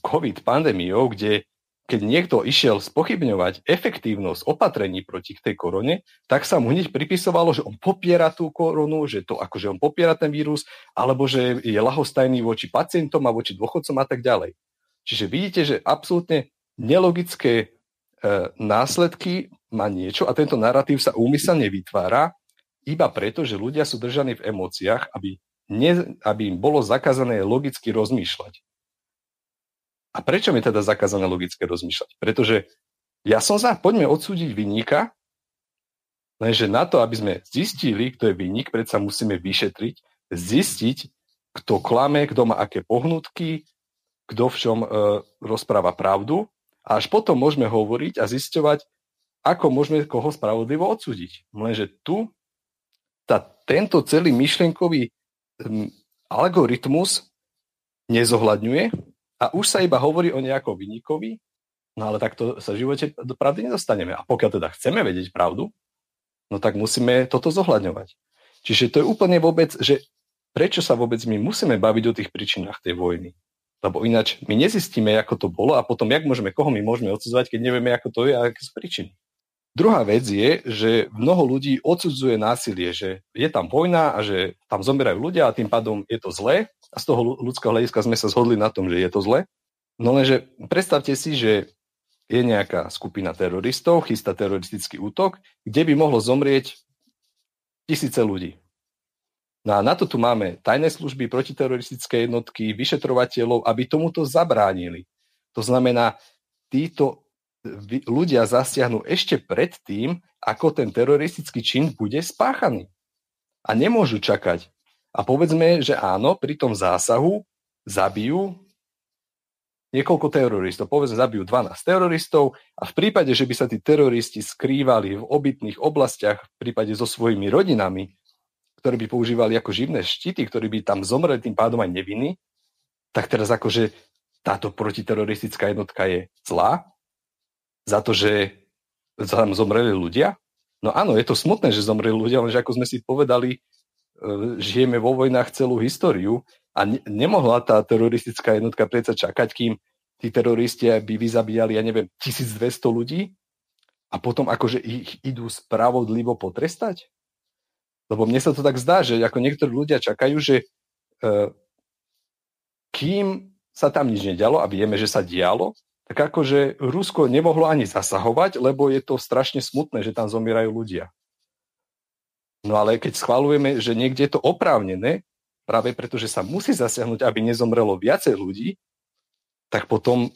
COVID pandémiou, kde keď niekto išiel spochybňovať efektívnosť opatrení proti tej korone, tak sa mu hneď pripisovalo, že on popiera tú koronu, že to akože on popiera ten vírus, alebo že je lahostajný voči pacientom a voči dôchodcom a tak ďalej. Čiže vidíte, že absolútne nelogické E, následky má niečo a tento narratív sa úmyselne vytvára iba preto, že ľudia sú držaní v emóciách, aby, ne, aby im bolo zakázané logicky rozmýšľať. A prečo mi teda zakázané logicky rozmýšľať? Pretože ja som za, poďme odsúdiť vyníka, lenže na to, aby sme zistili, kto je vyník, predsa musíme vyšetriť, zistiť, kto klame, kto má aké pohnutky, kto v čom e, rozpráva pravdu a až potom môžeme hovoriť a zisťovať, ako môžeme koho spravodlivo odsúdiť. Lenže tu tá, tento celý myšlienkový um, algoritmus nezohľadňuje a už sa iba hovorí o nejakom vyníkovi, no ale takto sa v živote do pravdy nedostaneme. A pokiaľ teda chceme vedieť pravdu, no tak musíme toto zohľadňovať. Čiže to je úplne vôbec, že prečo sa vôbec my musíme baviť o tých príčinách tej vojny. Lebo ináč my nezistíme, ako to bolo a potom, jak môžeme, koho my môžeme odsudzovať, keď nevieme, ako to je a aké sú príčiny. Druhá vec je, že mnoho ľudí odsudzuje násilie, že je tam vojna a že tam zomierajú ľudia a tým pádom je to zlé. A z toho ľudského hľadiska sme sa zhodli na tom, že je to zlé. No lenže predstavte si, že je nejaká skupina teroristov, chystá teroristický útok, kde by mohlo zomrieť tisíce ľudí. No a na to tu máme tajné služby, protiteroristické jednotky, vyšetrovateľov, aby tomuto zabránili. To znamená, títo ľudia zasiahnu ešte pred tým, ako ten teroristický čin bude spáchaný. A nemôžu čakať. A povedzme, že áno, pri tom zásahu zabijú niekoľko teroristov. Povedzme, zabijú 12 teroristov a v prípade, že by sa tí teroristi skrývali v obytných oblastiach, v prípade so svojimi rodinami, ktoré by používali ako živné štíty, ktorí by tam zomreli tým pádom aj nevinní, tak teraz akože táto protiteroristická jednotka je zlá za to, že tam zomreli ľudia. No áno, je to smutné, že zomreli ľudia, lenže ako sme si povedali, e, žijeme vo vojnách celú históriu a ne- nemohla tá teroristická jednotka predsa čakať, kým tí teroristi by vyzabíjali, ja neviem, 1200 ľudí a potom akože ich idú spravodlivo potrestať? Lebo mne sa to tak zdá, že ako niektorí ľudia čakajú, že e, kým sa tam nič nedialo a vieme, že sa dialo, tak akože Rusko nemohlo ani zasahovať, lebo je to strašne smutné, že tam zomierajú ľudia. No ale keď schválujeme, že niekde je to oprávnené, práve preto, že sa musí zasiahnuť, aby nezomrelo viacej ľudí, tak potom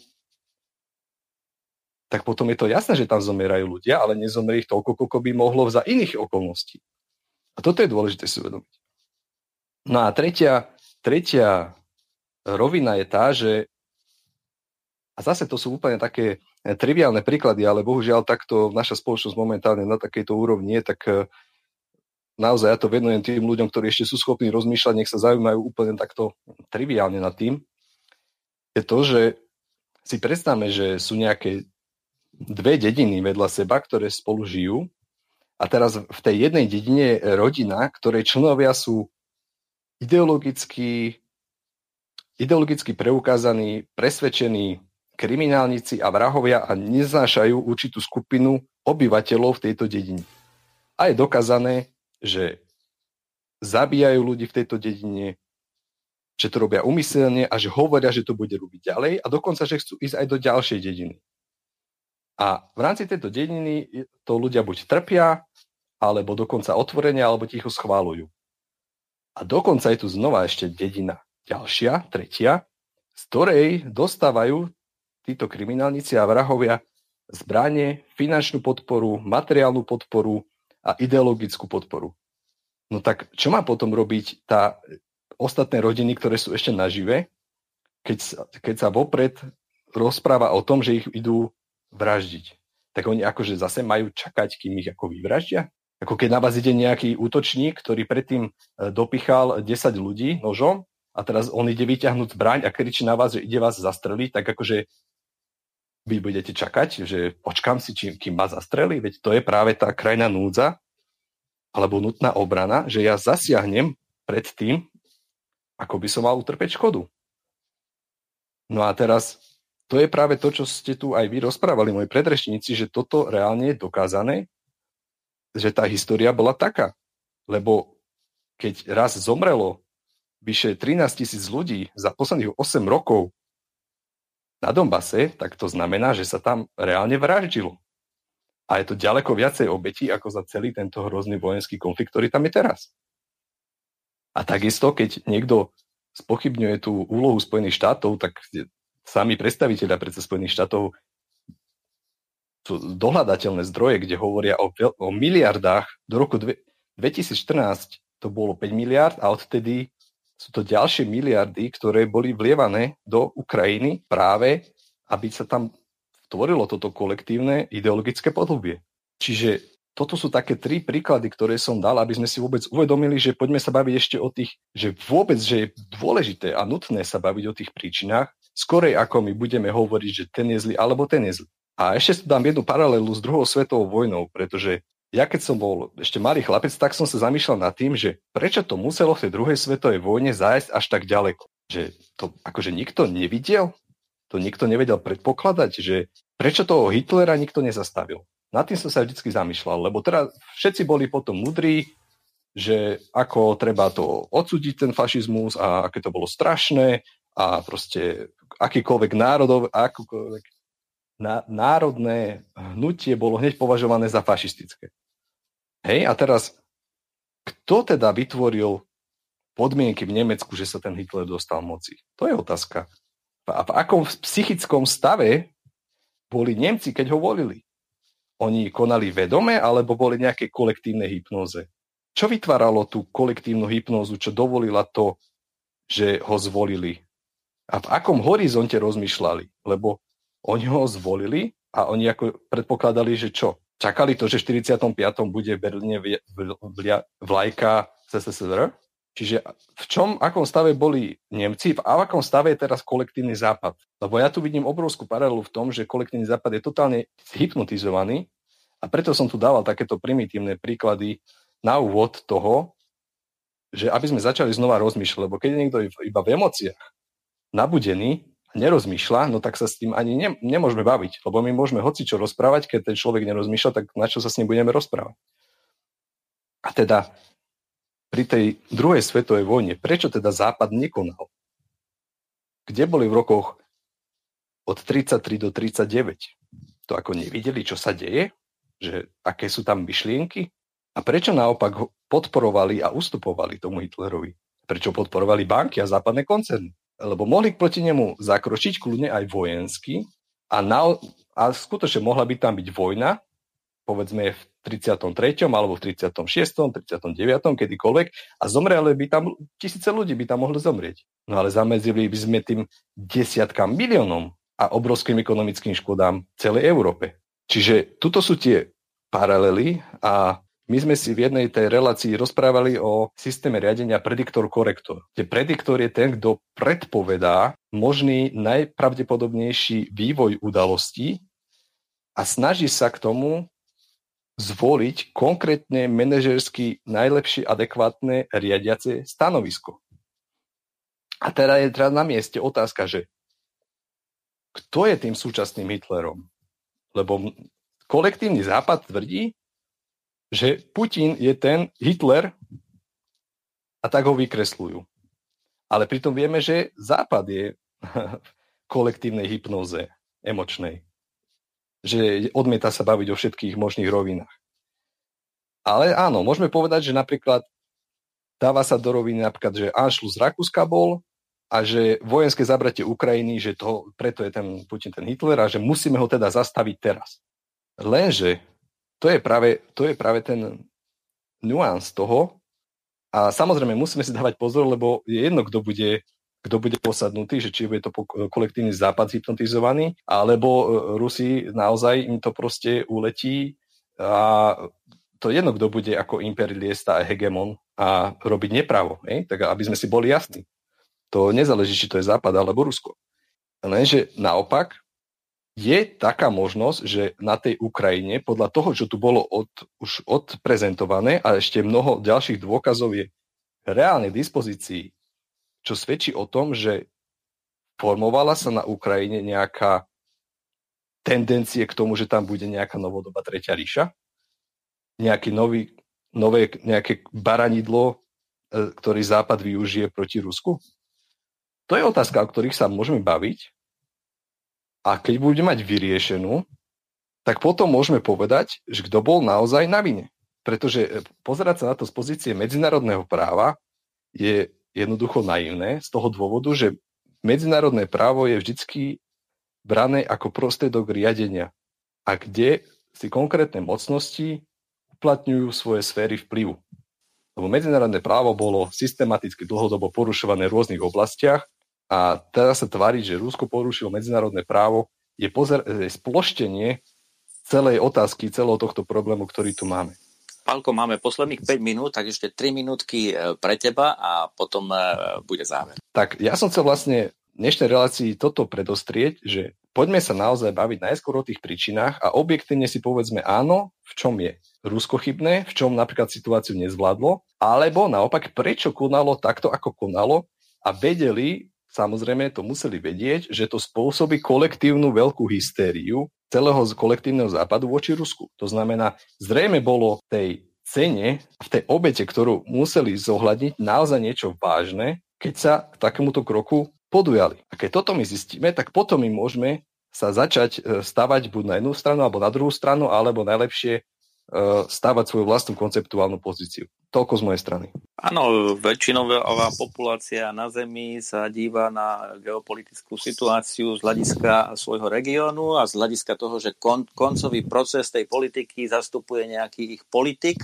tak potom je to jasné, že tam zomierajú ľudia, ale nezomrie ich toľko, koľko by mohlo za iných okolností. A toto je dôležité si uvedomiť. No a tretia, tretia rovina je tá, že a zase to sú úplne také triviálne príklady, ale bohužiaľ takto naša spoločnosť momentálne na takejto úrovni je, tak e, naozaj ja to venujem tým ľuďom, ktorí ešte sú schopní rozmýšľať, nech sa zaujímajú úplne takto triviálne nad tým, je to, že si predstavme, že sú nejaké dve dediny vedľa seba, ktoré spolu žijú a teraz v tej jednej dedine je rodina, ktorej členovia sú ideologicky, ideologicky preukázaní, presvedčení kriminálnici a vrahovia a neznášajú určitú skupinu obyvateľov v tejto dedine. A je dokázané, že zabíjajú ľudí v tejto dedine, že to robia umyselne a že hovoria, že to bude robiť ďalej a dokonca, že chcú ísť aj do ďalšej dediny. A v rámci tejto dediny to ľudia buď trpia, alebo dokonca otvorene, alebo ticho schválujú. A dokonca je tu znova ešte dedina ďalšia, tretia, z ktorej dostávajú títo kriminálnici a vrahovia zbranie, finančnú podporu, materiálnu podporu a ideologickú podporu. No tak čo má potom robiť tá ostatné rodiny, ktoré sú ešte nažive, keď, keď sa vopred rozpráva o tom, že ich idú vraždiť. Tak oni akože zase majú čakať, kým ich ako vyvraždia? Ako keď na vás ide nejaký útočník, ktorý predtým e, dopichal 10 ľudí nožom a teraz on ide vyťahnuť zbraň a kričí na vás, že ide vás zastreliť, tak akože vy budete čakať, že počkám si, čím, kým ma zastrelí, veď to je práve tá krajná núdza alebo nutná obrana, že ja zasiahnem pred tým, ako by som mal utrpeť škodu. No a teraz to je práve to, čo ste tu aj vy rozprávali, moji predrečníci, že toto reálne je dokázané, že tá história bola taká. Lebo keď raz zomrelo vyše 13 tisíc ľudí za posledných 8 rokov na Donbase, tak to znamená, že sa tam reálne vraždilo. A je to ďaleko viacej obetí ako za celý tento hrozný vojenský konflikt, ktorý tam je teraz. A takisto, keď niekto spochybňuje tú úlohu Spojených štátov, tak sami predstaviteľa predsa Spojených štátov sú dohľadateľné zdroje, kde hovoria o, o miliardách. Do roku dve, 2014 to bolo 5 miliard a odtedy sú to ďalšie miliardy, ktoré boli vlievané do Ukrajiny práve, aby sa tam tvorilo toto kolektívne ideologické podhubie. Čiže toto sú také tri príklady, ktoré som dal, aby sme si vôbec uvedomili, že poďme sa baviť ešte o tých, že vôbec, že je dôležité a nutné sa baviť o tých príčinách, skorej ako my budeme hovoriť, že ten je zlý alebo ten je zlý. A ešte dám jednu paralelu s druhou svetovou vojnou, pretože ja keď som bol ešte malý chlapec, tak som sa zamýšľal nad tým, že prečo to muselo v tej druhej svetovej vojne zájsť až tak ďaleko. Že to akože nikto nevidel, to nikto nevedel predpokladať, že prečo toho Hitlera nikto nezastavil. Nad tým som sa vždy zamýšľal, lebo teraz všetci boli potom mudrí, že ako treba to odsúdiť ten fašizmus a aké to bolo strašné a proste akýkoľvek národov, akúkoľvek národné hnutie bolo hneď považované za fašistické. Hej, a teraz, kto teda vytvoril podmienky v Nemecku, že sa ten Hitler dostal moci? To je otázka. A v akom psychickom stave boli Nemci, keď ho volili? oni konali vedome, alebo boli nejaké kolektívne hypnóze? Čo vytváralo tú kolektívnu hypnózu, čo dovolila to, že ho zvolili? A v akom horizonte rozmýšľali? Lebo oni ho zvolili a oni ako predpokladali, že čo? Čakali to, že v 45. bude v Berlíne vlajka SSSR? Čiže v čom, akom stave boli Nemci v akom stave je teraz kolektívny západ? Lebo ja tu vidím obrovskú paralelu v tom, že kolektívny západ je totálne hypnotizovaný a preto som tu dával takéto primitívne príklady na úvod toho, že aby sme začali znova rozmýšľať, lebo keď je niekto iba v emóciách nabudený, nerozmýšľa, no tak sa s tým ani ne, nemôžeme baviť, lebo my môžeme hoci čo rozprávať, keď ten človek nerozmýšľa, tak na čo sa s ním budeme rozprávať. A teda pri tej druhej svetovej vojne, prečo teda Západ nekonal? Kde boli v rokoch od 33 do 39? To ako nevideli, čo sa deje? Že aké sú tam myšlienky? A prečo naopak podporovali a ustupovali tomu Hitlerovi? Prečo podporovali banky a západné koncerny? Lebo mohli proti nemu zakročiť kľudne aj vojensky a, na, a skutočne mohla by tam byť vojna, povedzme v 33. alebo v 36., 39., kedykoľvek a zomreli by tam, tisíce ľudí by tam mohli zomrieť. No ale zamedzili by sme tým desiatkám miliónom a obrovským ekonomickým škodám celej Európe. Čiže tuto sú tie paralely a my sme si v jednej tej relácii rozprávali o systéme riadenia prediktor-korektor. Prediktor je ten, kto predpovedá možný najpravdepodobnejší vývoj udalostí a snaží sa k tomu zvoliť konkrétne manažersky najlepšie adekvátne riadiace stanovisko. A teda je teda na mieste otázka, že kto je tým súčasným Hitlerom? Lebo kolektívny západ tvrdí, že Putin je ten Hitler a tak ho vykresľujú. Ale pritom vieme, že západ je v kolektívnej hypnoze emočnej že odmieta sa baviť o všetkých možných rovinách. Ale áno, môžeme povedať, že napríklad dáva sa do roviny napríklad, že Anšlus Rakúska bol a že vojenské zabratie Ukrajiny, že to, preto je ten Putin ten Hitler a že musíme ho teda zastaviť teraz. Lenže to je práve, to je práve ten nuans toho a samozrejme musíme si dávať pozor, lebo je jedno, kto bude kto bude posadnutý, že či bude to kolektívny západ hypnotizovaný, alebo e, Rusi naozaj im to proste uletí a to jedno, kto bude ako imperialista a hegemon a robiť nepravo, hej? tak aby sme si boli jasní. To nezáleží, či to je Západ alebo Rusko. Lenže naopak je taká možnosť, že na tej Ukrajine, podľa toho, čo tu bolo od, už odprezentované a ešte mnoho ďalších dôkazov je reálne k dispozícii čo svedčí o tom, že formovala sa na Ukrajine nejaká tendencie k tomu, že tam bude nejaká novodobá tretia ríša, nejaký nový, nové nejaké baranidlo, e, ktorý Západ využije proti Rusku? To je otázka, o ktorých sa môžeme baviť. A keď budeme mať vyriešenú, tak potom môžeme povedať, že kto bol naozaj na vine. Pretože e, pozerať sa na to z pozície medzinárodného práva je jednoducho naivné z toho dôvodu, že medzinárodné právo je vždycky brané ako prostriedok riadenia a kde si konkrétne mocnosti uplatňujú svoje sféry vplyvu. Lebo medzinárodné právo bolo systematicky dlhodobo porušované v rôznych oblastiach a teraz sa tvári, že Rusko porušilo medzinárodné právo, je, pozer- je sploštenie celej otázky, celého tohto problému, ktorý tu máme. Pálko, máme posledných 5 minút, tak ešte 3 minútky e, pre teba a potom e, bude záver. Tak ja som chcel vlastne v dnešnej relácii toto predostrieť, že poďme sa naozaj baviť najskôr o tých príčinách a objektívne si povedzme áno, v čom je Rusko chybné, v čom napríklad situáciu nezvládlo, alebo naopak prečo konalo takto, ako konalo a vedeli, samozrejme to museli vedieť, že to spôsobí kolektívnu veľkú hystériu celého kolektívneho západu voči Rusku. To znamená, zrejme bolo tej cene, v tej obete, ktorú museli zohľadniť, naozaj niečo vážne, keď sa k takémuto kroku podujali. A keď toto my zistíme, tak potom my môžeme sa začať e, stavať buď na jednu stranu alebo na druhú stranu, alebo najlepšie E, stávať svoju vlastnú konceptuálnu pozíciu. Toľko z mojej strany. Áno, väčšinová populácia na Zemi sa díva na geopolitickú situáciu z hľadiska svojho regiónu a z hľadiska toho, že kon, koncový proces tej politiky zastupuje nejaký ich politik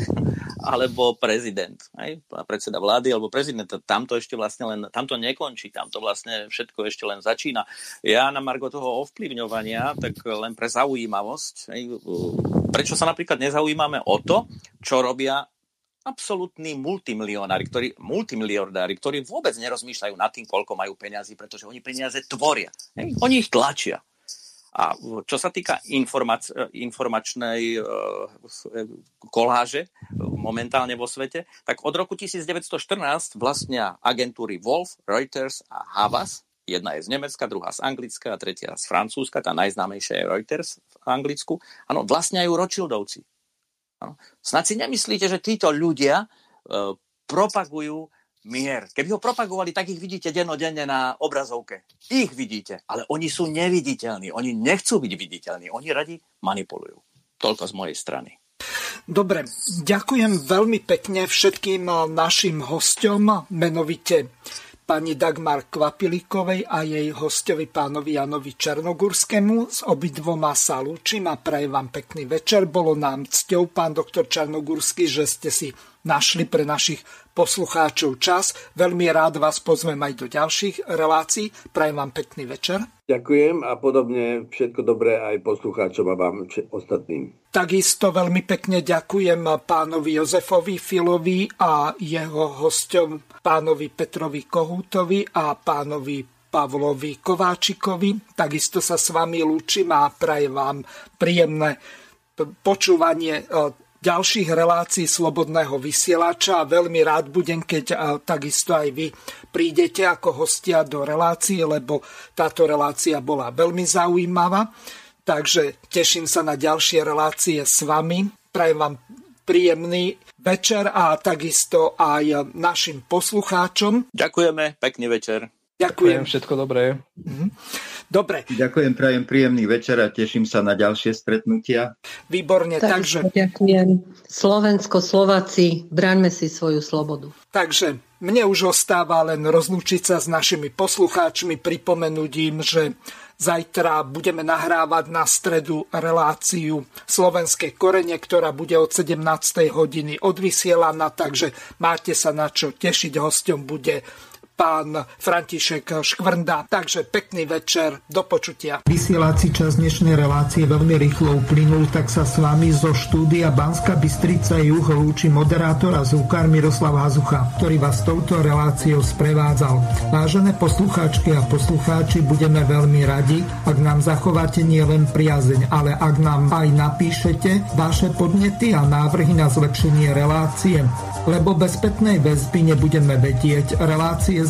alebo prezident, aj? predseda vlády alebo prezident. Tamto ešte vlastne len, tamto nekončí, tamto vlastne všetko ešte len začína. Ja na margo toho ovplyvňovania, tak len pre zaujímavosť, aj? prečo sa napríklad nezaujímame o to, čo robia absolútni multimilionári, ktorí, multimilionári, ktorí vôbec nerozmýšľajú nad tým, koľko majú peniazy, pretože oni peniaze tvoria. Hej? Oni ich tlačia. A čo sa týka informac- informačnej uh, koláže momentálne vo svete, tak od roku 1914 vlastnia agentúry Wolf, Reuters a Havas. Jedna je z Nemecka, druhá z Anglicka a tretia z Francúzska. Tá najznámejšia je Reuters v Anglicku. Áno, vlastňajú Rothschildovci. Snad si nemyslíte, že títo ľudia uh, propagujú mier. Keby ho propagovali, tak ich vidíte dennodenne na obrazovke. Ich vidíte, ale oni sú neviditeľní. Oni nechcú byť viditeľní. Oni radi manipulujú. Toľko z mojej strany. Dobre, ďakujem veľmi pekne všetkým našim hostom, menovite pani Dagmar Kvapilíkovej a jej hostovi pánovi Janovi Černogurskému. S obidvoma sa lúčim a prajem vám pekný večer. Bolo nám cťou, pán doktor Černogurský, že ste si našli pre našich poslucháčov čas. Veľmi rád vás pozvem aj do ďalších relácií. Prajem vám pekný večer. Ďakujem a podobne všetko dobré aj poslucháčom a vám ostatným. Takisto veľmi pekne ďakujem pánovi Jozefovi Filovi a jeho hostom pánovi Petrovi Kohútovi a pánovi Pavlovi Kováčikovi. Takisto sa s vami lúčim a prajem vám príjemné počúvanie ďalších relácií Slobodného vysielača a veľmi rád budem, keď takisto aj vy prídete ako hostia do relácie, lebo táto relácia bola veľmi zaujímavá. Takže teším sa na ďalšie relácie s vami. Prajem vám príjemný večer a takisto aj našim poslucháčom. Ďakujeme, pekný večer. Ďakujem. Ďakujem všetko dobré. Mhm. Dobre. Ďakujem, prajem príjemný večer a teším sa na ďalšie stretnutia. Výborne, takže... Ďakujem. Slovensko, Slováci, braňme si svoju slobodu. Takže mne už ostáva len rozlúčiť sa s našimi poslucháčmi, pripomenúť im, že zajtra budeme nahrávať na stredu reláciu Slovenské korene, ktorá bude od 17. hodiny odvysielaná, takže máte sa na čo tešiť. Hostom bude pán František Škvrnda. Takže pekný večer, do počutia. Vysielací čas dnešnej relácie veľmi rýchlo uplynul, tak sa s vami zo štúdia Banska Bystrica Juh lúči moderátor a zvukár Miroslav Hazucha, ktorý vás touto reláciou sprevádzal. Vážené poslucháčky a poslucháči, budeme veľmi radi, ak nám zachováte nielen priazeň, ale ak nám aj napíšete vaše podnety a návrhy na zlepšenie relácie, lebo bez spätnej väzby nebudeme vedieť relácie